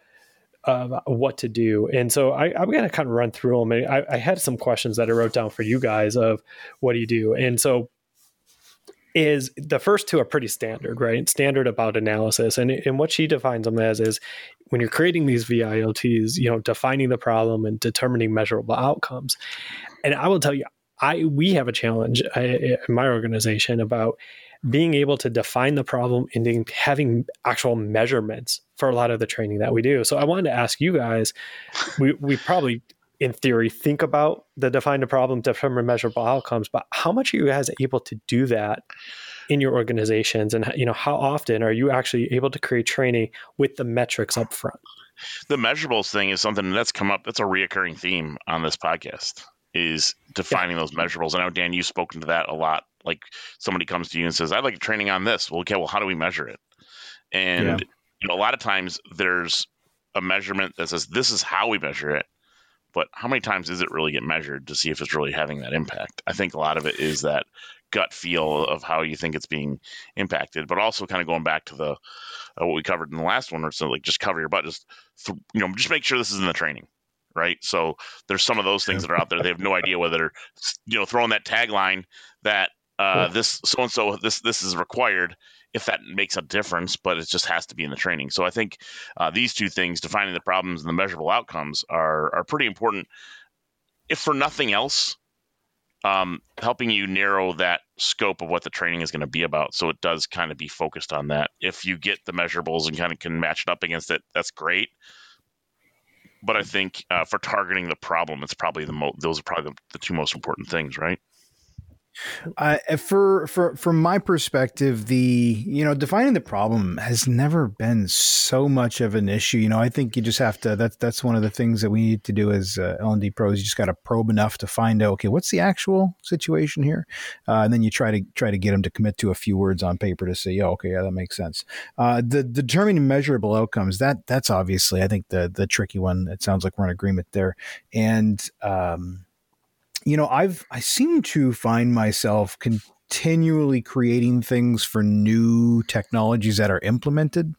of what to do, and so I, am going to kind of run through them. I, I had some questions that I wrote down for you guys of what do you do, and so is the first two are pretty standard, right? Standard about analysis. And, and what she defines them as is when you're creating these VILTs, you know, defining the problem and determining measurable outcomes. And I will tell you, I we have a challenge in my organization about being able to define the problem and having actual measurements for a lot of the training that we do. So I wanted to ask you guys, we, we probably in theory think about the define a problem determine measurable outcomes but how much are you guys able to do that in your organizations? And you know how often are you actually able to create training with the metrics up front? The measurables thing is something that's come up that's a reoccurring theme on this podcast is defining yeah. those measurables i know dan you've spoken to that a lot like somebody comes to you and says i'd like a training on this well okay well how do we measure it and yeah. you know a lot of times there's a measurement that says this is how we measure it but how many times does it really get measured to see if it's really having that impact? I think a lot of it is that gut feel of how you think it's being impacted, but also kind of going back to the uh, what we covered in the last one, or so like just cover your butt, just th- you know, just make sure this is in the training, right? So there's some of those things that are out there. They have no idea whether you know throwing that tagline that uh, this so and so this this is required if that makes a difference, but it just has to be in the training. So I think uh, these two things, defining the problems and the measurable outcomes, are are pretty important. If for nothing else, um, helping you narrow that scope of what the training is going to be about. So it does kind of be focused on that. If you get the measurables and kind of can match it up against it, that's great. But I think uh, for targeting the problem, it's probably the mo- those are probably the, the two most important things, right? Uh, for for from my perspective, the you know defining the problem has never been so much of an issue. You know, I think you just have to. That's that's one of the things that we need to do as uh, L and D pros. You just got to probe enough to find out okay, what's the actual situation here, uh, and then you try to try to get them to commit to a few words on paper to say, oh, okay, yeah, that makes sense. Uh, the, the determining measurable outcomes that that's obviously I think the the tricky one. It sounds like we're in agreement there, and um, you know, I've I seem to find myself continually creating things for new technologies that are implemented.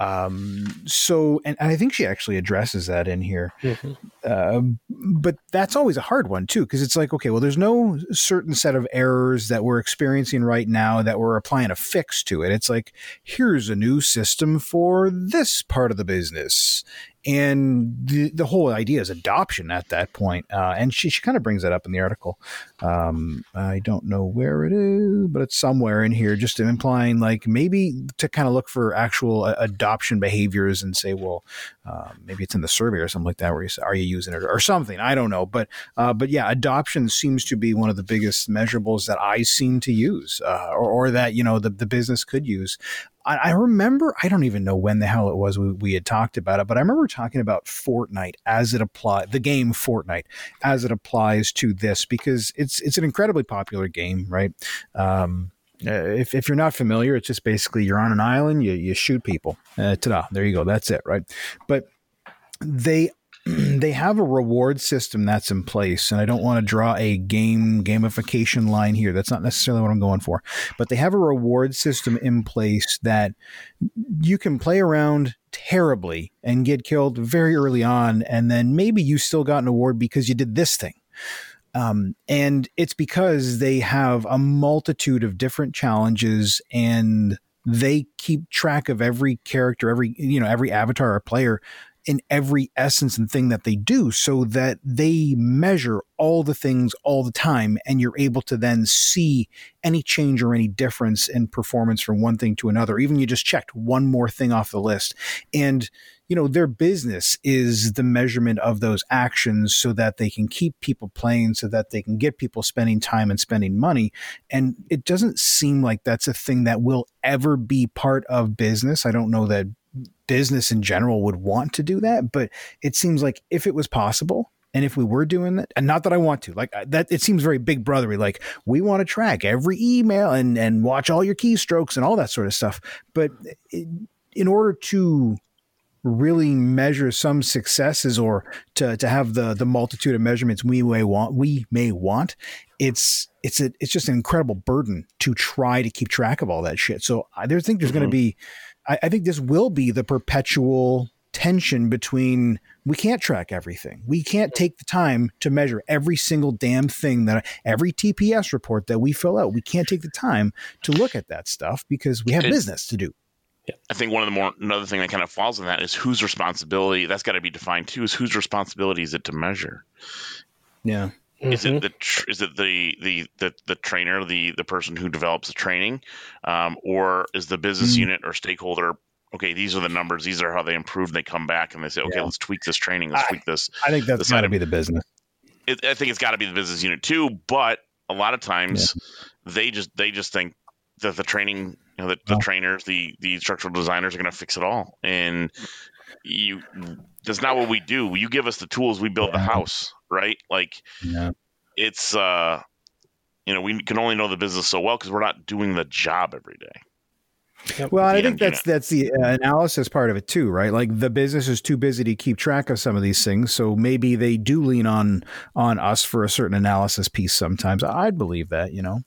Um, so, and, and I think she actually addresses that in here. Mm-hmm. Uh, but that's always a hard one too, because it's like, okay, well, there's no certain set of errors that we're experiencing right now that we're applying a fix to it. It's like, here's a new system for this part of the business and the, the whole idea is adoption at that point. Uh, and she, she kind of brings that up in the article. Um, I don't know where it is, but it's somewhere in here, just implying like maybe to kind of look for actual uh, adoption behaviors and say, well, uh, maybe it's in the survey or something like that, where you say, are you using it or, or something? I don't know, but uh, but yeah, adoption seems to be one of the biggest measurables that I seem to use, uh, or, or that you know the the business could use. I, I remember, I don't even know when the hell it was we, we had talked about it, but I remember talking about Fortnite as it applies, the game Fortnite as it applies to this because it's it's an incredibly popular game, right? Um, uh, if, if you're not familiar, it's just basically you're on an island, you, you shoot people. Uh, ta-da, there you go. That's it, right? But they [clears throat] they have a reward system that's in place and i don't want to draw a game gamification line here. That's not necessarily what i'm going for. But they have a reward system in place that you can play around terribly and get killed very early on and then maybe you still got an award because you did this thing. Um, and it's because they have a multitude of different challenges and they keep track of every character every you know every avatar or player in every essence and thing that they do so that they measure all the things all the time and you're able to then see any change or any difference in performance from one thing to another. Even you just checked one more thing off the list. And you know their business is the measurement of those actions so that they can keep people playing so that they can get people spending time and spending money. And it doesn't seem like that's a thing that will ever be part of business. I don't know that business in general would want to do that, but it seems like if it was possible, and if we were doing that, and not that I want to, like that, it seems very big brothery. Like we want to track every email and and watch all your keystrokes and all that sort of stuff. But in order to really measure some successes or to to have the the multitude of measurements we may want, we may want, it's it's a it's just an incredible burden to try to keep track of all that shit. So I think there's mm-hmm. going to be I, I think this will be the perpetual tension between we can't track everything. We can't take the time to measure every single damn thing that every TPS report that we fill out. We can't take the time to look at that stuff because we have business to do. Yeah. I think one of the more another thing that kind of falls in that is whose responsibility. That's got to be defined too. Is whose responsibility is it to measure? Yeah. Mm-hmm. Is it the is it the, the the the trainer, the the person who develops the training, um, or is the business mm-hmm. unit or stakeholder? Okay, these are the numbers. These are how they improve. And they come back and they say, okay, yeah. let's tweak this training. Let's I, tweak this. I think that's got to be the business. It, I think it's got to be the business unit too. But a lot of times, yeah. they just they just think that the training, you know, the, the trainers, the the instructional designers are going to fix it all, and you that's not what we do. You give us the tools, we build yeah. the house, right? Like yeah. it's uh you know, we can only know the business so well because we're not doing the job every day. Well, I think that's that's the uh, analysis part of it too, right? Like the business is too busy to keep track of some of these things, so maybe they do lean on on us for a certain analysis piece. Sometimes I'd believe that, you know.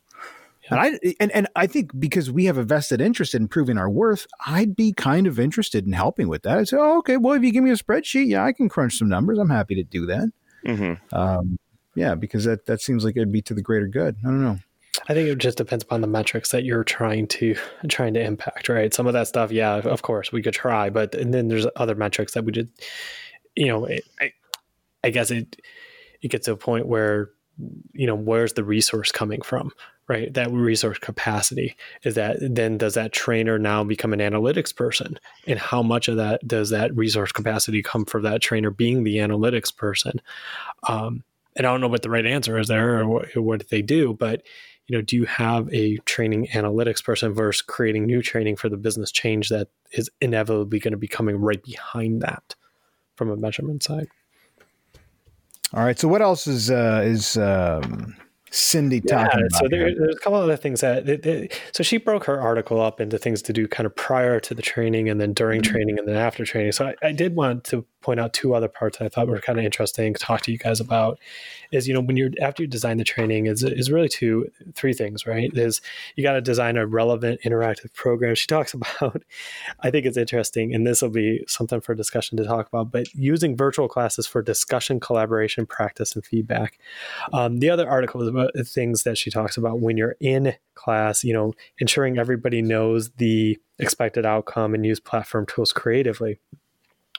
And I and, and I think because we have a vested interest in proving our worth, I'd be kind of interested in helping with that. I'd say, oh, okay, well, if you give me a spreadsheet, yeah, I can crunch some numbers. I'm happy to do that. Mm-hmm. Um, yeah, because that that seems like it'd be to the greater good. I don't know. I think it just depends upon the metrics that you're trying to [laughs] trying to impact, right? Some of that stuff, yeah, of course we could try, but and then there's other metrics that we just, you know, I, I guess it it gets to a point where, you know, where's the resource coming from, right? That resource capacity is that then does that trainer now become an analytics person, and how much of that does that resource capacity come from that trainer being the analytics person? Um, and I don't know what the right answer is there or what, what they do, but you know, do you have a training analytics person versus creating new training for the business change that is inevitably going to be coming right behind that from a measurement side? All right. So what else is uh, is um, Cindy yeah, talking about? So there, there's a couple other things that. so she broke her article up into things to do kind of prior to the training and then during mm-hmm. training and then after training. So I, I did want to point out two other parts that I thought were kind of interesting to talk to you guys about is, you know, when you're after you design the training is is really two three things, right? Is you got to design a relevant interactive program. She talks [laughs] about I think it's interesting, and this will be something for discussion to talk about, but using virtual classes for discussion, collaboration, practice, and feedback. Um, the other article is about things that she talks about when you're in class, you know, ensuring everybody knows the expected outcome and use platform tools creatively.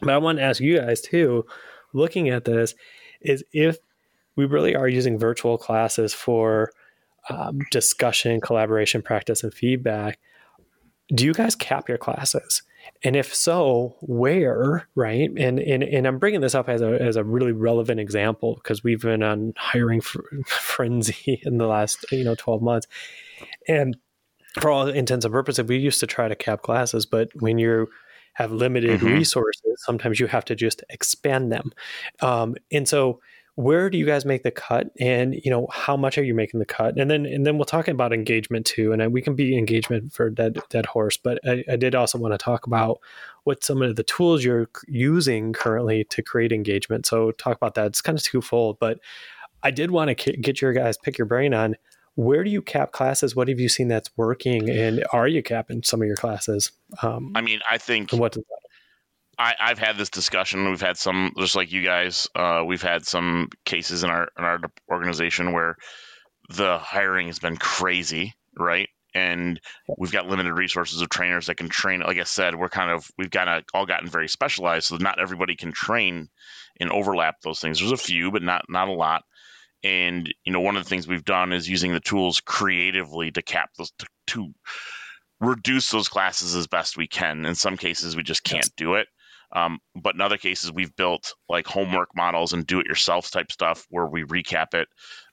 But I want to ask you guys too, looking at this, is if we really are using virtual classes for um, discussion, collaboration, practice, and feedback, do you guys cap your classes? And if so, where, right? And and, and I'm bringing this up as a, as a really relevant example because we've been on hiring fr- [laughs] frenzy in the last, you know, 12 months. And for all intents and purposes, we used to try to cap classes, but when you're have limited mm-hmm. resources, sometimes you have to just expand them. Um, and so, where do you guys make the cut, and you know how much are you making the cut? And then, and then we'll talk about engagement too. And we can be engagement for dead dead horse, but I, I did also want to talk about what some of the tools you're using currently to create engagement. So talk about that. It's kind of twofold, but I did want to get your guys pick your brain on where do you cap classes? What have you seen that's working, and are you capping some of your classes? Um, I mean, I think what? I, I've had this discussion. We've had some, just like you guys. Uh, we've had some cases in our in our organization where the hiring has been crazy, right? And we've got limited resources of trainers that can train. Like I said, we're kind of we've got all gotten very specialized, so not everybody can train and overlap those things. There's a few, but not not a lot. And you know, one of the things we've done is using the tools creatively to cap those to, to reduce those classes as best we can. In some cases, we just can't do it. Um, but in other cases, we've built like homework models and do it yourself type stuff where we recap it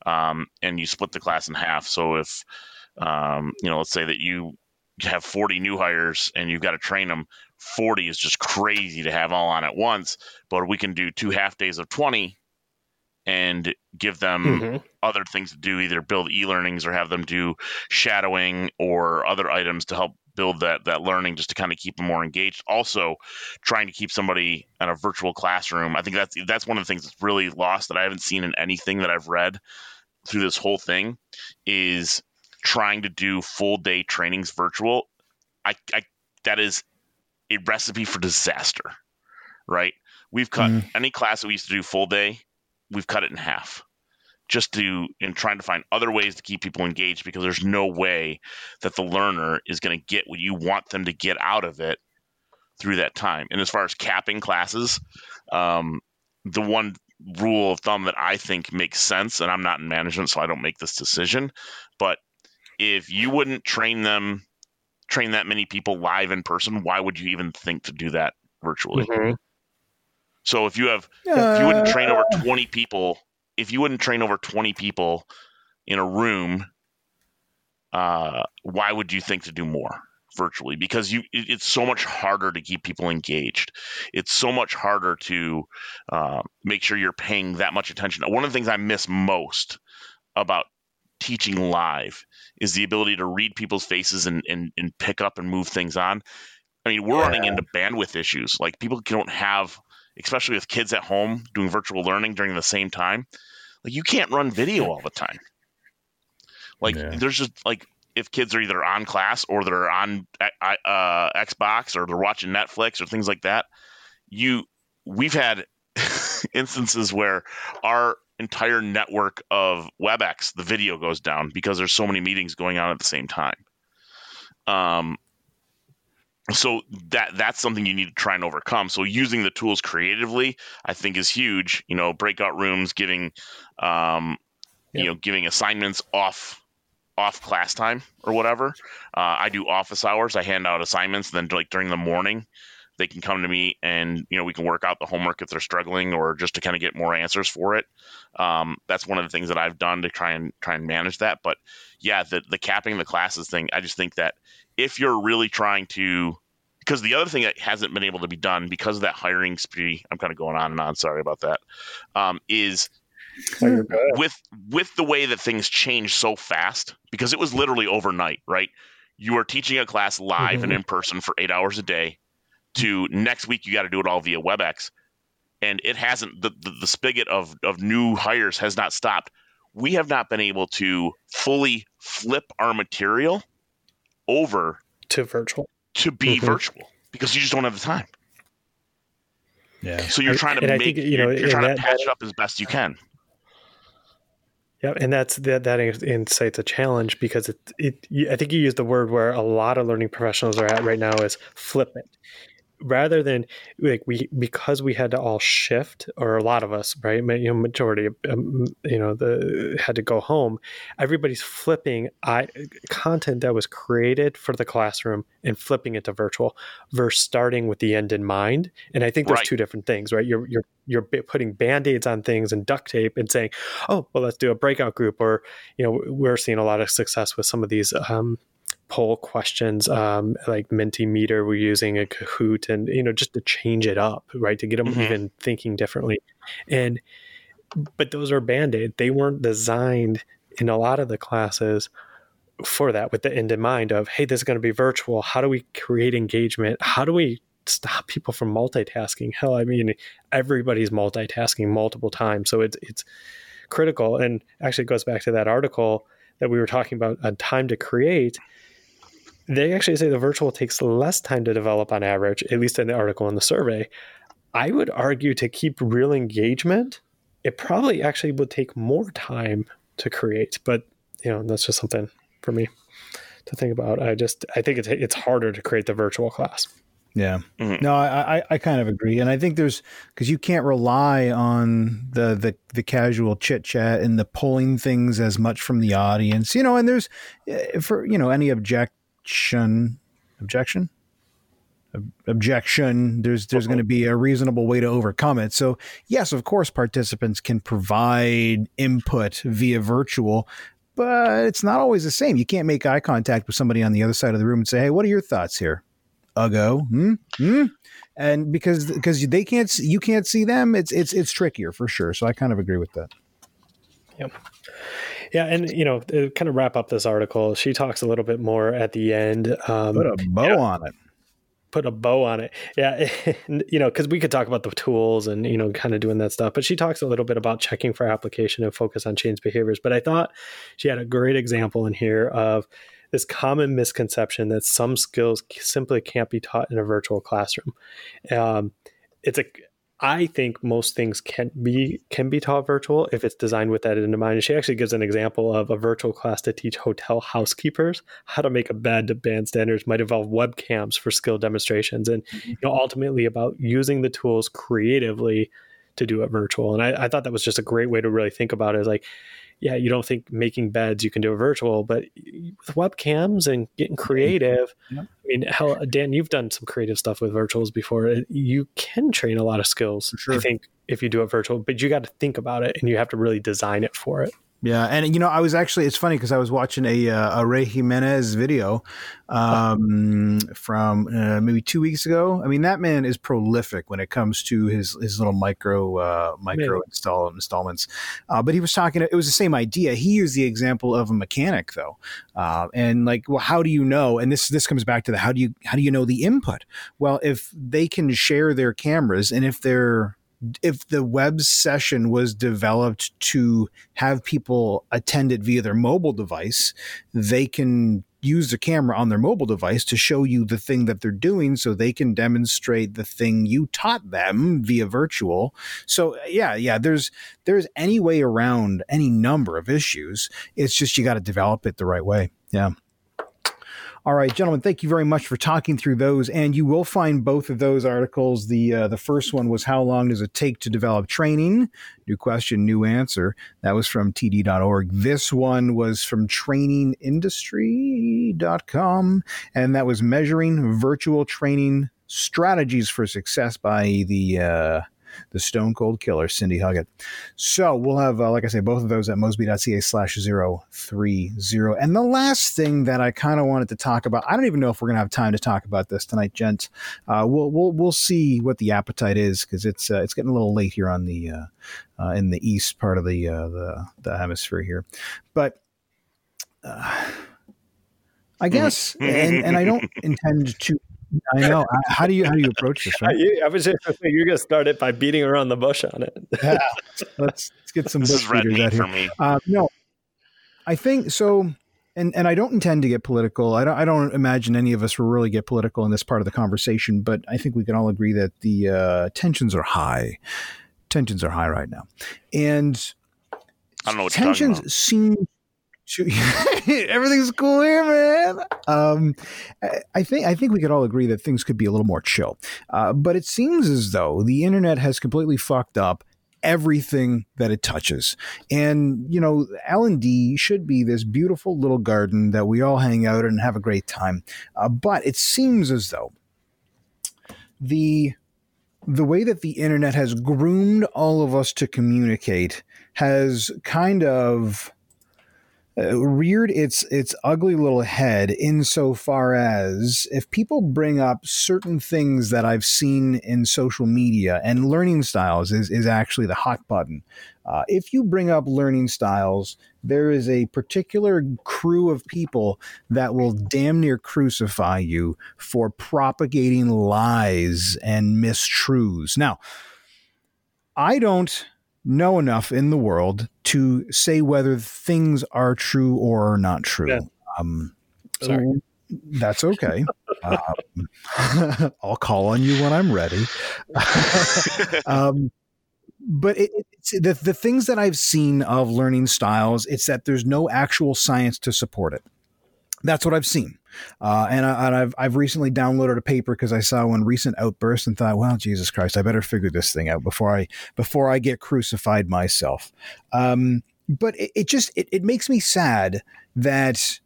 um, and you split the class in half. So if, um, you know, let's say that you have 40 new hires and you've got to train them, 40 is just crazy to have all on at once. But we can do two half days of 20 and give them mm-hmm. other things to do, either build e-learnings or have them do shadowing or other items to help build that that learning just to kind of keep them more engaged. Also, trying to keep somebody in a virtual classroom. I think that's that's one of the things that's really lost that I haven't seen in anything that I've read through this whole thing is trying to do full day trainings virtual. I, I that is a recipe for disaster, right? We've cut mm. any class that we used to do full day we've cut it in half just to in trying to find other ways to keep people engaged because there's no way that the learner is going to get what you want them to get out of it through that time. And as far as capping classes, um, the one rule of thumb that I think makes sense, and I'm not in management, so I don't make this decision, but if you wouldn't train them, train that many people live in person, why would you even think to do that virtually? Mm-hmm. So if you have, uh, if you wouldn't train over 20 people, if you wouldn't train over 20 people in a room, uh, why would you think to do more virtually? Because you, it's so much harder to keep people engaged. It's so much harder to uh, make sure you're paying that much attention. One of the things I miss most about teaching live is the ability to read people's faces and, and, and pick up and move things on. I mean, we're yeah. running into bandwidth issues. Like people don't have especially with kids at home doing virtual learning during the same time. Like you can't run video all the time. Like yeah. there's just like if kids are either on class or they're on uh, Xbox or they're watching Netflix or things like that, you we've had [laughs] instances where our entire network of WebEx, the video goes down because there's so many meetings going on at the same time. Um, so that that's something you need to try and overcome. So using the tools creatively, I think, is huge. You know, breakout rooms, giving, um, yep. you know, giving assignments off off class time or whatever. Uh, I do office hours. I hand out assignments. Then like during the morning, they can come to me and you know we can work out the homework if they're struggling or just to kind of get more answers for it. Um, that's one of the things that I've done to try and try and manage that. But yeah, the the capping the classes thing, I just think that if you're really trying to because the other thing that hasn't been able to be done because of that hiring spree, I'm kind of going on and on. Sorry about that. Um, is oh, with with the way that things change so fast because it was literally overnight, right? You are teaching a class live mm-hmm. and in person for eight hours a day to next week you got to do it all via WebEx, and it hasn't. The, the, the spigot of of new hires has not stopped. We have not been able to fully flip our material over to virtual to be mm-hmm. virtual because you just don't have the time. Yeah. So you're trying to make think, you know you're, trying that, to patch it up as best you can. Yeah, and that's that that insight's a challenge because it, it I think you used the word where a lot of learning professionals are at right now is flip it rather than like we because we had to all shift or a lot of us right? You know majority um, you know the had to go home everybody's flipping i content that was created for the classroom and flipping it to virtual versus starting with the end in mind. And i think there's right. two different things right? You're you're you're putting band-aids on things and duct tape and saying oh well let's do a breakout group or you know we're seeing a lot of success with some of these um, poll questions um, like Mentimeter we're using a kahoot and you know just to change it up right to get them mm-hmm. even thinking differently. And but those are band-aid. They weren't designed in a lot of the classes for that with the end in mind of hey this is going to be virtual. How do we create engagement? How do we stop people from multitasking? Hell i mean everybody's multitasking multiple times so it's it's critical. And actually goes back to that article that we were talking about on time to create they actually say the virtual takes less time to develop on average, at least in the article in the survey. I would argue to keep real engagement, it probably actually would take more time to create. But you know, that's just something for me to think about. I just I think it's it's harder to create the virtual class. Yeah. Mm-hmm. No, I, I, I kind of agree, and I think there's because you can't rely on the the the casual chit chat and the pulling things as much from the audience, you know. And there's eh, for you know any object objection. Objection? Objection. There's there's going to be a reasonable way to overcome it. So yes of course participants can provide input via virtual but it's not always the same. You can't make eye contact with somebody on the other side of the room and say hey what are your thoughts here? Ugo hmm? Hmm? and because because they can't you can't see them it's it's it's trickier for sure. So i kind of agree with that yep yeah, and you know, to kind of wrap up this article, she talks a little bit more at the end. Um, put a bow on it. Put a bow on it. Yeah, [laughs] and, you know, because we could talk about the tools and you know, kind of doing that stuff. But she talks a little bit about checking for application and focus on change behaviors. But I thought she had a great example in here of this common misconception that some skills simply can't be taught in a virtual classroom. Um, it's a I think most things can be can be taught virtual if it's designed with that in mind. And she actually gives an example of a virtual class to teach hotel housekeepers how to make a bed to band standards might involve webcams for skill demonstrations, and mm-hmm. you know ultimately about using the tools creatively to do it virtual. And I, I thought that was just a great way to really think about it. Is like yeah, you don't think making beds you can do a virtual, but with webcams and getting creative, yeah. I mean, hell, Dan, you've done some creative stuff with virtuals before. Uh, you can train a lot of skills, sure. I think, if you do it virtual, but you got to think about it and you have to really design it for it. Yeah, and you know, I was actually it's funny because I was watching a uh, a Ray Jimenez video um, from uh, maybe two weeks ago. I mean, that man is prolific when it comes to his his little micro uh, micro install installments. Uh, but he was talking; it was the same idea. He used the example of a mechanic, though, uh, and like, well, how do you know? And this this comes back to the how do you how do you know the input? Well, if they can share their cameras, and if they're if the web session was developed to have people attend it via their mobile device, they can use the camera on their mobile device to show you the thing that they're doing so they can demonstrate the thing you taught them via virtual. So yeah, yeah, there's there's any way around any number of issues. It's just you got to develop it the right way. Yeah. All right, gentlemen, thank you very much for talking through those. And you will find both of those articles. The uh, the first one was how long does it take to develop training? New question, new answer. That was from td.org. This one was from trainingindustry.com, and that was measuring virtual training strategies for success by the uh, the Stone Cold Killer, Cindy Huggett. So we'll have, uh, like I say, both of those at mosby.ca slash 030. And the last thing that I kind of wanted to talk about, I don't even know if we're going to have time to talk about this tonight, gents. Uh, we'll, we'll, we'll see what the appetite is because it's, uh, it's getting a little late here on the, uh, uh, in the east part of the, uh, the, the hemisphere here. But, I guess, and, and I don't [laughs] intend to I know. How do you how do you approach this? Right? [laughs] I was just you're going to start it by beating around the bush on it. yeah, let's [laughs] let's get some. This is red meat for me. Uh, no, I think so. And, and I don't intend to get political. I don't, I don't imagine any of us will really get political in this part of the conversation, but I think we can all agree that the uh, tensions are high. Tensions are high right now. And I don't know what tensions seem [laughs] everything's cool here, man. Um, I think I think we could all agree that things could be a little more chill, uh, but it seems as though the internet has completely fucked up everything that it touches. And you know, L and D should be this beautiful little garden that we all hang out and have a great time. Uh, but it seems as though the the way that the internet has groomed all of us to communicate has kind of uh, reared its its ugly little head insofar as if people bring up certain things that I've seen in social media and learning styles is is actually the hot button. Uh, if you bring up learning styles, there is a particular crew of people that will damn near crucify you for propagating lies and mistruths. Now, I don't know enough in the world to say whether things are true or are not true. Yeah. Um, Sorry. That's okay. [laughs] um, I'll call on you when I'm ready. [laughs] um, but it, the the things that I've seen of learning styles, it's that there's no actual science to support it. That's what I've seen. Uh, and, I, have I've recently downloaded a paper because I saw one recent outburst and thought, well, Jesus Christ, I better figure this thing out before I before I get crucified myself. Um, but it, it just it, it makes me sad that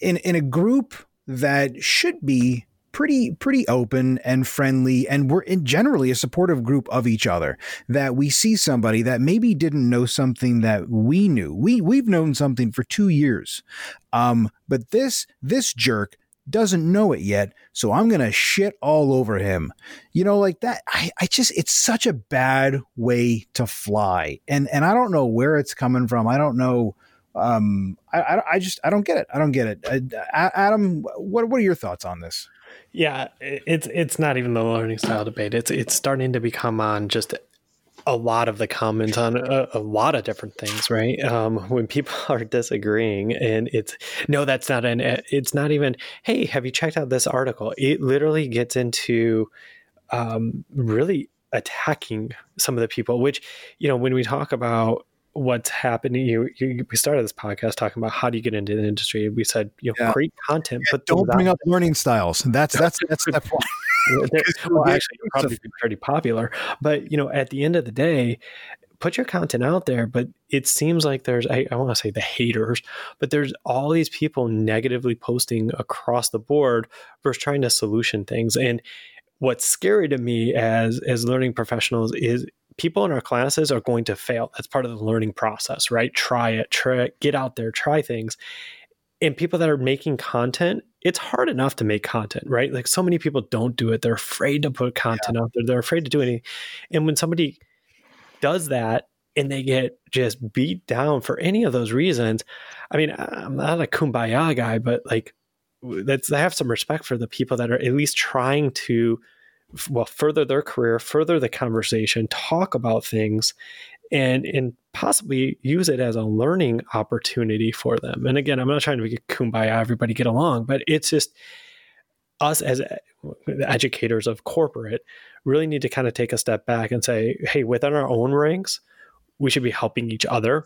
in in a group that should be pretty pretty open and friendly and we're in generally a supportive group of each other that we see somebody that maybe didn't know something that we knew. We we've known something for 2 years um but this this jerk doesn't know it yet so i'm gonna shit all over him. You know like that i, I just it's such a bad way to fly and and i don't know where it's coming from. I don't know um i i, just i don't get it i don't get it uh, adam what what are your thoughts on this yeah, it's it's not even the learning style debate. It's it's starting to become on just a lot of the comments on a, a lot of different things, right? Um, when people [laughs] are disagreeing, and it's no, that's not an. It's not even. Hey, have you checked out this article? It literally gets into um, really attacking some of the people. Which you know, when we talk about what's happening. You, you, we started this podcast talking about how do you get into the industry. We said, you know, yeah. create content, yeah, but don't bring up learning styles. That's that's that's step one. [laughs] well, [laughs] actually, probably be pretty popular. But you know, at the end of the day, put your content out there. But it seems like there's I, I want to say the haters, but there's all these people negatively posting across the board versus trying to solution things. And what's scary to me as as learning professionals is people in our classes are going to fail. That's part of the learning process, right? Try it, try get out there, try things. And people that are making content, it's hard enough to make content, right? Like so many people don't do it. They're afraid to put content yeah. out there. They're afraid to do anything. And when somebody does that and they get just beat down for any of those reasons, I mean, I'm not a kumbaya guy, but like that's I have some respect for the people that are at least trying to well further their career further the conversation talk about things and and possibly use it as a learning opportunity for them. And again, I'm not trying to be kumbaya, everybody get along, but it's just us as eh, educators of corporate really need to kind of take a step back and say, hey, within our own ranks, we should be helping each other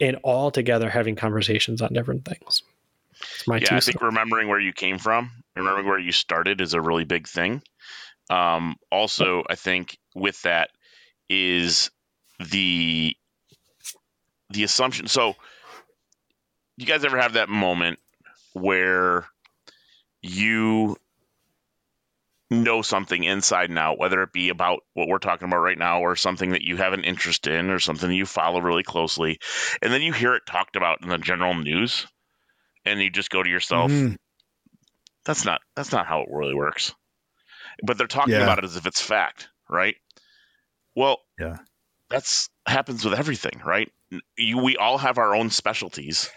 and all together having conversations on different things. yeah, I think remembering where you came from, remembering where you started is a really big thing. Um, also, I think with that is the the assumption. So, you guys ever have that moment where you know something inside and out, whether it be about what we're talking about right now or something that you have an interest in or something that you follow really closely, and then you hear it talked about in the general news, and you just go to yourself, mm. "That's not that's not how it really works." But they're talking yeah. about it as if it's fact, right? Well, yeah, that's happens with everything, right? You, we all have our own specialties,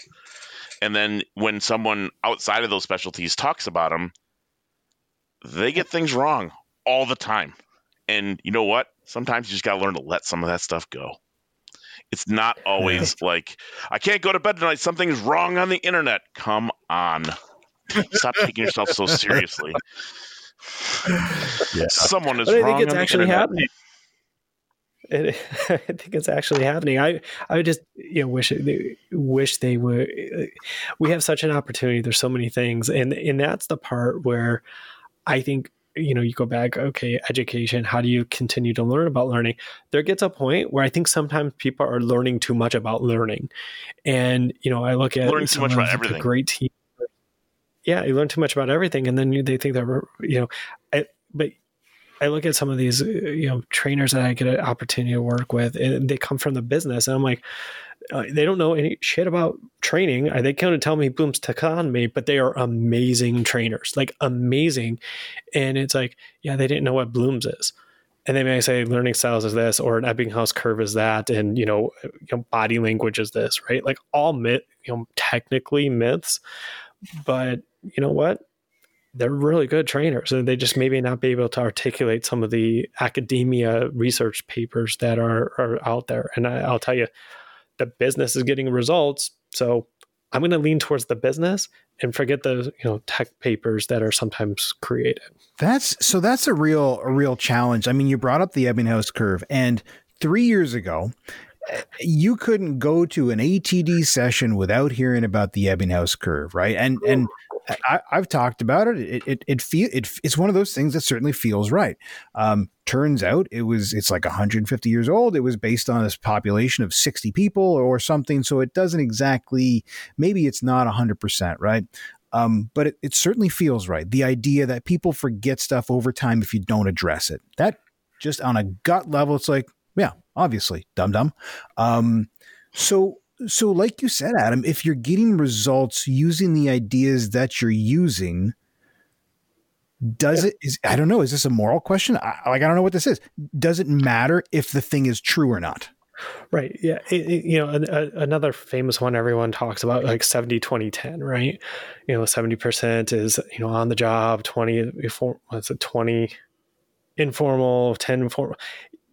and then when someone outside of those specialties talks about them they get things wrong all the time. And you know what? Sometimes you just got to learn to let some of that stuff go. It's not always like, I can't go to bed tonight. Something's wrong on the internet. Come on. Stop taking yourself so seriously. [laughs] [sighs] Yeah. Someone is but I think it's actually happening. It, [laughs] I think it's actually happening. I I just you know wish wish they would. We have such an opportunity. There's so many things, and and that's the part where I think you know you go back okay education how do you continue to learn about learning there gets a point where i think sometimes people are learning too much about learning and you know i look at learning too much about everything great team yeah you learn too much about everything and then you, they think that you know I, but i look at some of these you know trainers that i get an opportunity to work with and they come from the business and i'm like uh, they don't know any shit about training. Uh, they kind of tell me Bloom's taxonomy, but they are amazing trainers, like amazing. And it's like, yeah, they didn't know what Bloom's is. And they may say learning styles is this, or an Ebbinghaus curve is that, and you know, you know body language is this, right? Like all myth, you know, technically myths, but you know what? They're really good trainers, and they just maybe not be able to articulate some of the academia research papers that are are out there. And I, I'll tell you, the business is getting results. So I'm going to lean towards the business and forget the you know tech papers that are sometimes created. That's so that's a real a real challenge. I mean, you brought up the Ebbinghaus curve, and three years ago, eh, you couldn't go to an ATD session without hearing about the Ebbinghaus curve, right? And and I, have talked about it. It it, it feel it, it's one of those things that certainly feels right. Um, turns out it was it's like 150 years old. It was based on this population of 60 people or something. So it doesn't exactly. Maybe it's not 100 percent right. Um, but it, it certainly feels right. The idea that people forget stuff over time if you don't address it. That just on a gut level, it's like, yeah, obviously, dum dum. Um, so so like you said adam if you're getting results using the ideas that you're using does it is i don't know is this a moral question? I, like i don't know what this is. Does it matter if the thing is true or not? Right yeah it, it, you know a, a, another famous one everyone talks about like 70 20 10 right? You know 70% is you know on the job 20 before what's it 20 informal 10 formal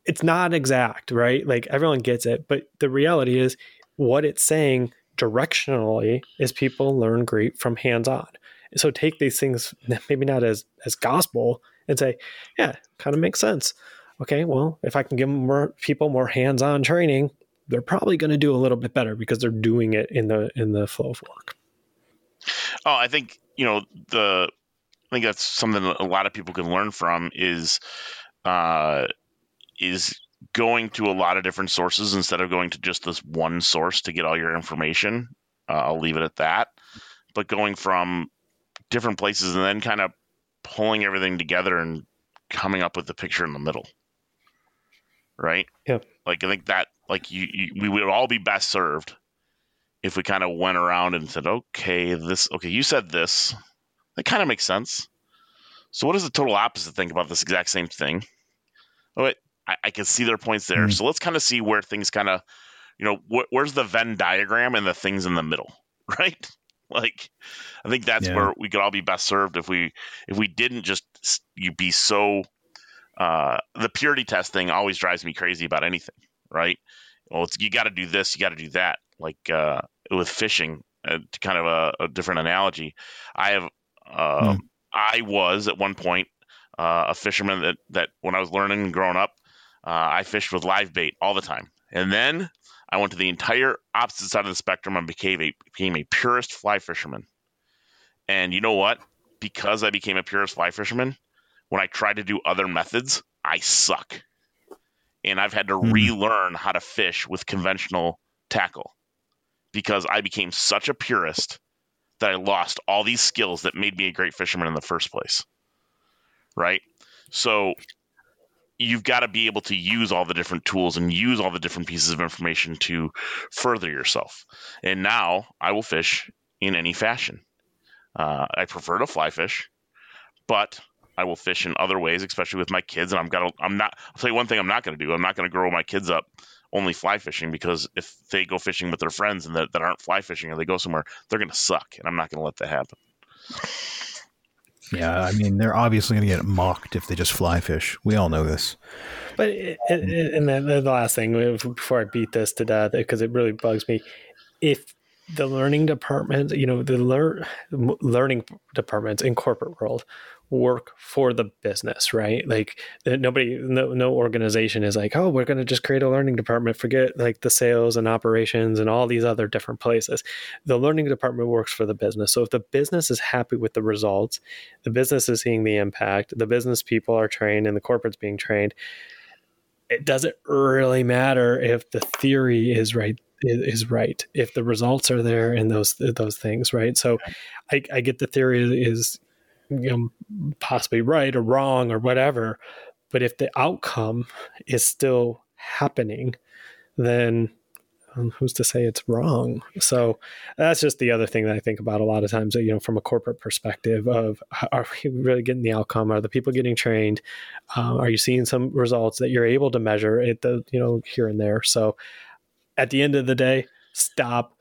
it's not exact right? Like everyone gets it but the reality is what it's saying directionally is people learn great from hands on. So take these things [laughs] maybe not as as gospel and say, yeah, kind of makes sense. Okay, well, if I can give more people more hands-on training, they're probably going to do a little bit better because they're doing it in the in the flow of work. Oh, I think you know the. I think that's something that a lot of people can learn from is uh, is going to a lot of different sources instead of going to just this one source to get all your information. Uh, I'll leave it at that. But going from different places and then kind of pulling everything together and coming up with the picture in the middle. Right? Yeah. Like I think that like you, you we would all be best served if we kind of went around and said, okay, this okay, you said this. That kind of makes sense. So what does the total opposite think about this exact same thing? Oh, wait, I, I can see their points there. Mm-hmm. So let's kind of see where things kind of, you know, wh- where's the Venn diagram and the things in the middle, [laughs] right? Like, I think that's yeah. where we could all be best served if we if we didn't just you be so. Uh, the purity testing always drives me crazy about anything, right? well, it's, you got to do this, you got to do that. Like uh, with fishing, uh, kind of a, a, different analogy. I have, uh, hmm. I was at one point uh, a fisherman that that when I was learning and growing up, uh, I fished with live bait all the time, and then I went to the entire opposite side of the spectrum and became a became a purist fly fisherman. And you know what? Because I became a purist fly fisherman, when I try to do other methods, I suck. And I've had to mm. relearn how to fish with conventional tackle because I became such a purist that I lost all these skills that made me a great fisherman in the first place. Right? So you've got to be able to use all the different tools and use all the different pieces of information to further yourself. And now I will fish in any fashion. Uh, I prefer to fly fish, but I will fish in other ways, especially with my kids. And I'm gonna, I'm not. I'll tell you one thing. I'm not going to do. I'm not going to grow my kids up only fly fishing because if they go fishing with their friends and that, that aren't fly fishing or they go somewhere, they're going to suck, and I'm not going to let that happen. Yeah, I mean, they're obviously going to get mocked if they just fly fish. We all know this. But and then the last thing before I beat this to death, because it really bugs me, if the learning department, you know, the lear- learning departments in corporate world work for the business, right? Like uh, nobody, no, no organization is like, oh, we're going to just create a learning department. Forget like the sales and operations and all these other different places. The learning department works for the business. So if the business is happy with the results, the business is seeing the impact, the business people are trained, and the corporate's being trained. It doesn't really matter if the theory is right is right if the results are there and those those things right so I, I get the theory is you know, possibly right or wrong or whatever. But if the outcome is still happening, then um, who's to say it's wrong? So that's just the other thing that I think about a lot of times, you know, from a corporate perspective of are we really getting the outcome? Are the people getting trained? Um, are you seeing some results that you're able to measure at the, you know, here and there? So at the end of the day, stop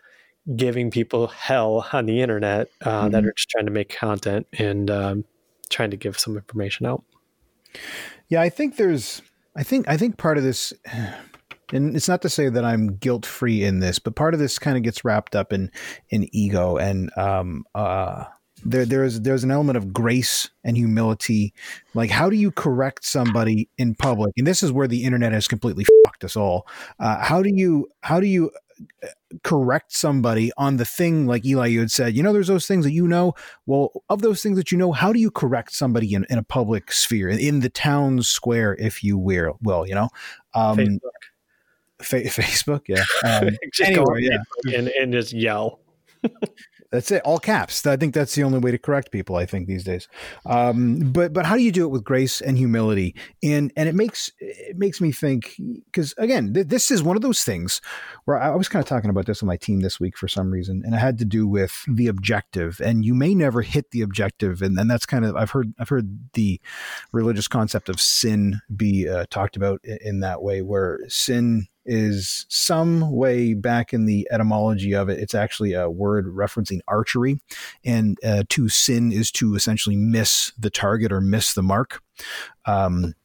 giving people hell on the internet uh, mm-hmm. that are just trying to make content and um, trying to give some information out. Yeah, I think there's, I think, I think part of this, [sighs] and it's not to say that I'm guilt free in this, but part of this kind of gets wrapped up in in ego and um, uh, there there's there's an element of grace and humility like how do you correct somebody in public and this is where the internet has completely fucked us all uh, how do you how do you correct somebody on the thing like Eli you had said you know there's those things that you know well of those things that you know how do you correct somebody in, in a public sphere in the town square if you will well you know um, Facebook. Fa- [laughs] Facebook yeah [laughs] um, anyway, yeah. And, and just yell [laughs] That's it, all caps. I think that's the only way to correct people. I think these days. Um, but but how do you do it with grace and humility? And and it makes it makes me think because again, th- this is one of those things where I was kind of talking about this with my team this week for some reason, and it had to do with the objective. And you may never hit the objective, and, and that's kind of I've heard I've heard the religious concept of sin be uh, talked about in, in that way, where sin is some way back in the etymology of it. It's actually a word referencing archery, and uh, to sin is to essentially miss the target or miss the mark. Um,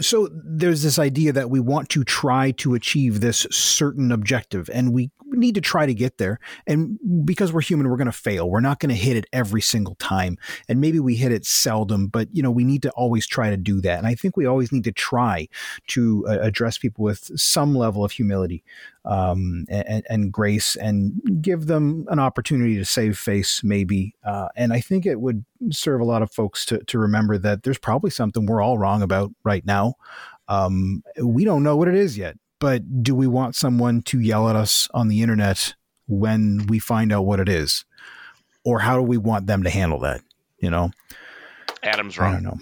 so there's this idea that we want to try to achieve this certain objective and we need to try to get there. And because we're human we're going to fail. We're not going to hit it every single time. And maybe we hit it seldom but you know we need to always try to do that. And i think we always need to try to uh, address people with some level of humility um, and, and, grace and give them an opportunity to save face maybe uh, and i think it would serve a lot of folks to, to remember that there's probably something we're all wrong about right now um, we don't know what it is yet but do we want someone to yell at us on the internet when we find out what it is? Or how do we want them to handle that? You know? Adam's wrong. I don't know.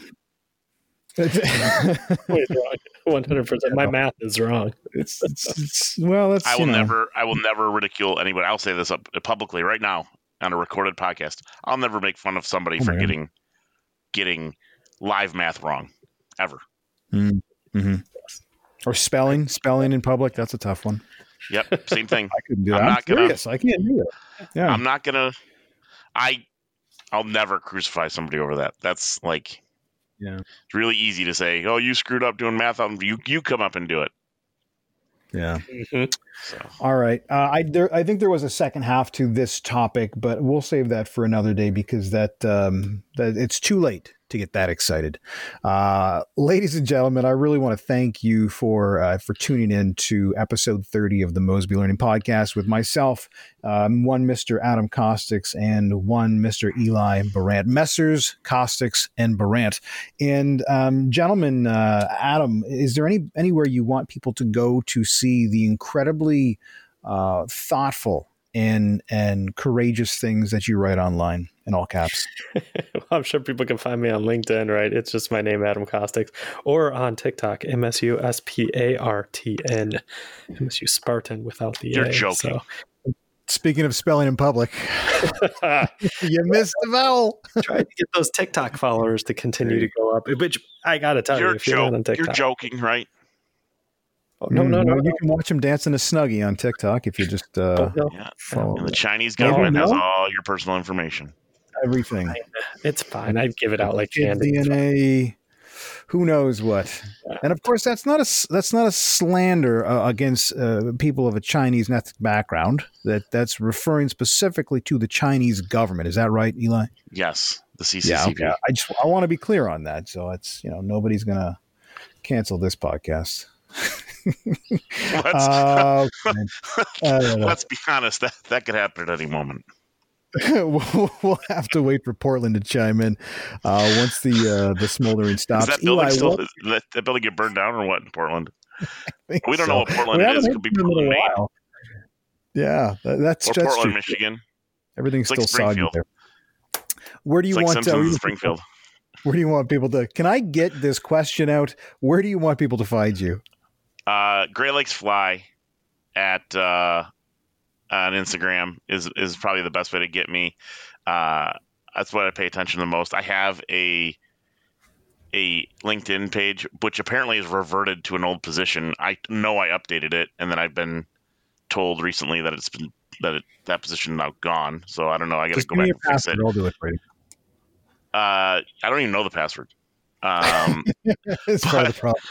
[laughs] [laughs] One hundred percent. My math is wrong. It's, it's, it's well. It's, I will never. I will never ridicule anybody. I'll say this up publicly right now on a recorded podcast. I'll never make fun of somebody oh, for man. getting getting live math wrong, ever. Mm-hmm. mm-hmm. Or spelling, spelling in public. That's a tough one. Yep, same thing. [laughs] I couldn't do that. I'm, I'm not curious. Gonna, I can't do it. Yeah, I'm not gonna. I, I'll never crucify somebody over that. That's like, yeah, it's really easy to say, "Oh, you screwed up doing math." You you come up and do it. Yeah. Mm-hmm. So. All right. Uh, I there, I think there was a second half to this topic, but we'll save that for another day because that um, that it's too late to get that excited. Uh, ladies and gentlemen, I really want to thank you for uh, for tuning in to episode 30 of the Mosby Learning Podcast with myself, um, one Mr. Adam Caustics, and one Mr. Eli Barant. Messers, Caustics, and Barant. And um, gentlemen, uh, Adam, is there any anywhere you want people to go to see the incredibly uh, thoughtful and and courageous things that you write online in all caps. well, [laughs] I'm sure people can find me on LinkedIn, right? It's just my name, Adam Caustics, or on TikTok, M S U S P A R T N, MSU Spartan without the A. You're A. joking. So. Speaking of spelling in public, [laughs] you missed the vowel. [laughs] Try to get those TikTok followers to continue to go up. Which I gotta tell you're you, if you're, joke, TikTok, you're joking, right? Oh, no, no, no, no, You can watch him dancing a snuggie on TikTok if you just uh, oh, no. follow. And the Chinese government has all your personal information. Everything. It's fine. I'd give it out like candy. DNA. Who knows what? And of course, that's not a that's not a slander uh, against uh, people of a Chinese ethnic background. That that's referring specifically to the Chinese government. Is that right, Eli? Yes, the CCCP. Yeah, okay. I just I want to be clear on that. So it's you know nobody's gonna cancel this podcast. [laughs] let's, uh, [laughs] let's be honest. That that could happen at any moment. [laughs] we'll, have to wait for Portland to chime in uh, once the uh, the smoldering stops. Is that building Eli, still what, that, that, building get burned down or what in Portland? We don't so. know what Portland we is. It could be Portland, Maine. Yeah, that, that's or that's Portland, true. Michigan. Everything's it's still like soggy there. Where do you it's want like uh, Springfield? Where do you want people to? Can I get this question out? Where do you want people to find you? Uh, Great Lakes Fly at uh, on Instagram is is probably the best way to get me. Uh, that's what I pay attention to the most. I have a a LinkedIn page, which apparently is reverted to an old position. I know I updated it, and then I've been told recently that it's been that it, that position now gone. So I don't know. I got to go back and fix it. I'll do it for you. Uh, I don't even know the password. Um, [laughs] it's part of the problem.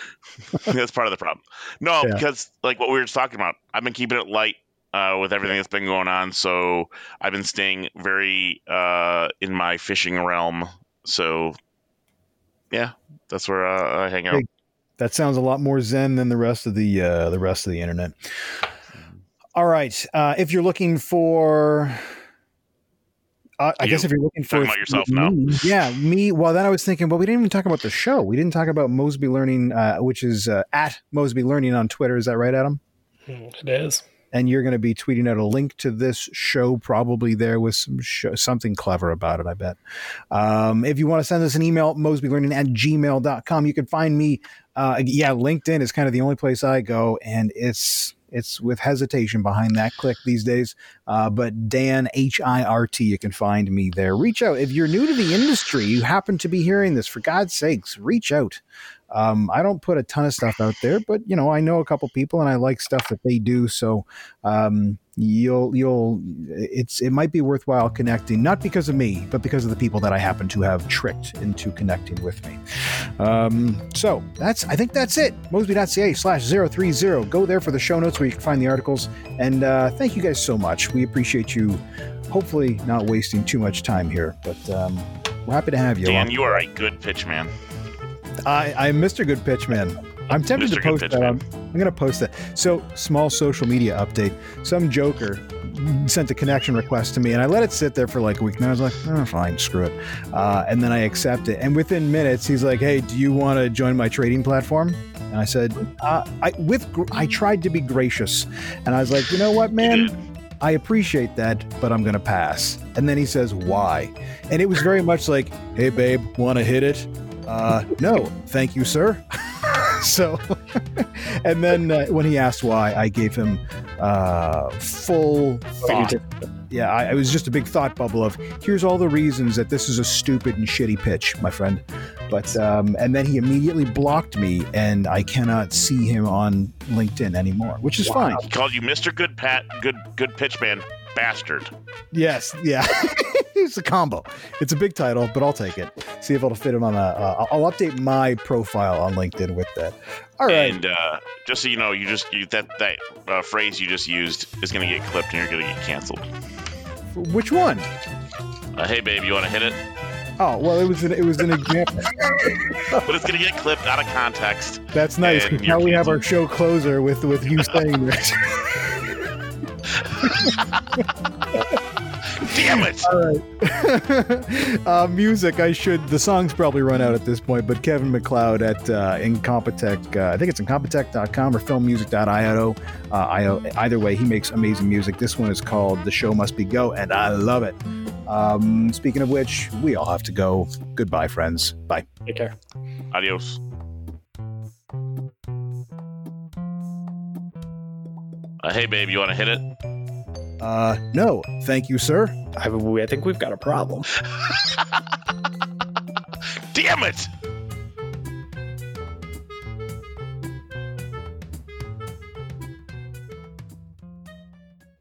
[laughs] that's part of the problem. No, yeah. because like what we were just talking about, I've been keeping it light uh, with everything that's been going on. So I've been staying very uh, in my fishing realm. So yeah, that's where uh, I hang out. Hey, that sounds a lot more zen than the rest of the uh, the rest of the internet. All right, uh, if you're looking for uh, I you, guess if you're looking for about yourself me, now, yeah, me. Well, then I was thinking, well, we didn't even talk about the show. We didn't talk about Mosby Learning, uh, which is uh, at Mosby Learning on Twitter. Is that right, Adam? It is and you're going to be tweeting out a link to this show, probably there with some show, something clever about it, I bet. Um, if you want to send us an email, mosbylearning at gmail.com, you can find me. Uh, yeah, LinkedIn is kind of the only place I go, and it's it's with hesitation behind that click these days. Uh, but Dan H I R T, you can find me there. Reach out if you're new to the industry. You happen to be hearing this. For God's sakes, reach out. Um, I don't put a ton of stuff out there, but you know, I know a couple people and I like stuff that they do. So um, you'll you'll it's it might be worthwhile connecting, not because of me, but because of the people that I happen to have tricked into connecting with me. Um, so that's I think that's it. Mosby.ca slash 030. Go there for the show notes where you can find the articles. And uh, thank you guys so much. We appreciate you hopefully not wasting too much time here, but um, we're happy to have you. Dan, you are a good pitch man. I, I'm Mr. Good Pitchman. I'm tempted Mr. to post that. I'm, I'm going to post that. So, small social media update. Some joker sent a connection request to me, and I let it sit there for like a week. And I was like, oh, fine, screw it. Uh, and then I accept it. And within minutes, he's like, hey, do you want to join my trading platform? And I said, uh, I with I tried to be gracious, and I was like, you know what, man. I appreciate that, but I'm going to pass. And then he says, Why? And it was very much like, Hey, babe, want to hit it? Uh, no, thank you, sir. [laughs] so, [laughs] and then uh, when he asked why, I gave him uh, full thought. Yeah, I, it was just a big thought bubble of here's all the reasons that this is a stupid and shitty pitch, my friend. But um, and then he immediately blocked me, and I cannot see him on LinkedIn anymore, which is wow. fine. He called you Mister Good Pat, Good Good Pitch Man, bastard. Yes, yeah. [laughs] it's a combo. It's a big title, but I'll take it. See if it'll fit him on a. Uh, I'll update my profile on LinkedIn with that. All right. And uh, just so you know, you just you, that that uh, phrase you just used is going to get clipped and you're going to get canceled. Which one? Uh, hey, babe, you want to hit it? Oh well, it was an, it was an example. [laughs] but it's gonna get clipped out of context. That's nice. Now we have our show closer with with you saying this. [laughs] [laughs] Damn it! All right. [laughs] uh, music. I should. The song's probably run out at this point, but Kevin MacLeod at uh, Incompetech. Uh, I think it's incompetech.com or filmmusic.io. Uh, I, either way, he makes amazing music. This one is called "The Show Must Be Go," and I love it. Um, speaking of which, we all have to go. Goodbye, friends. Bye. Take care. Adios. Uh, hey, babe, you want to hit it? Uh, no, thank you, sir. I, I think we've got a problem. [laughs] Damn it!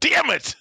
Damn it!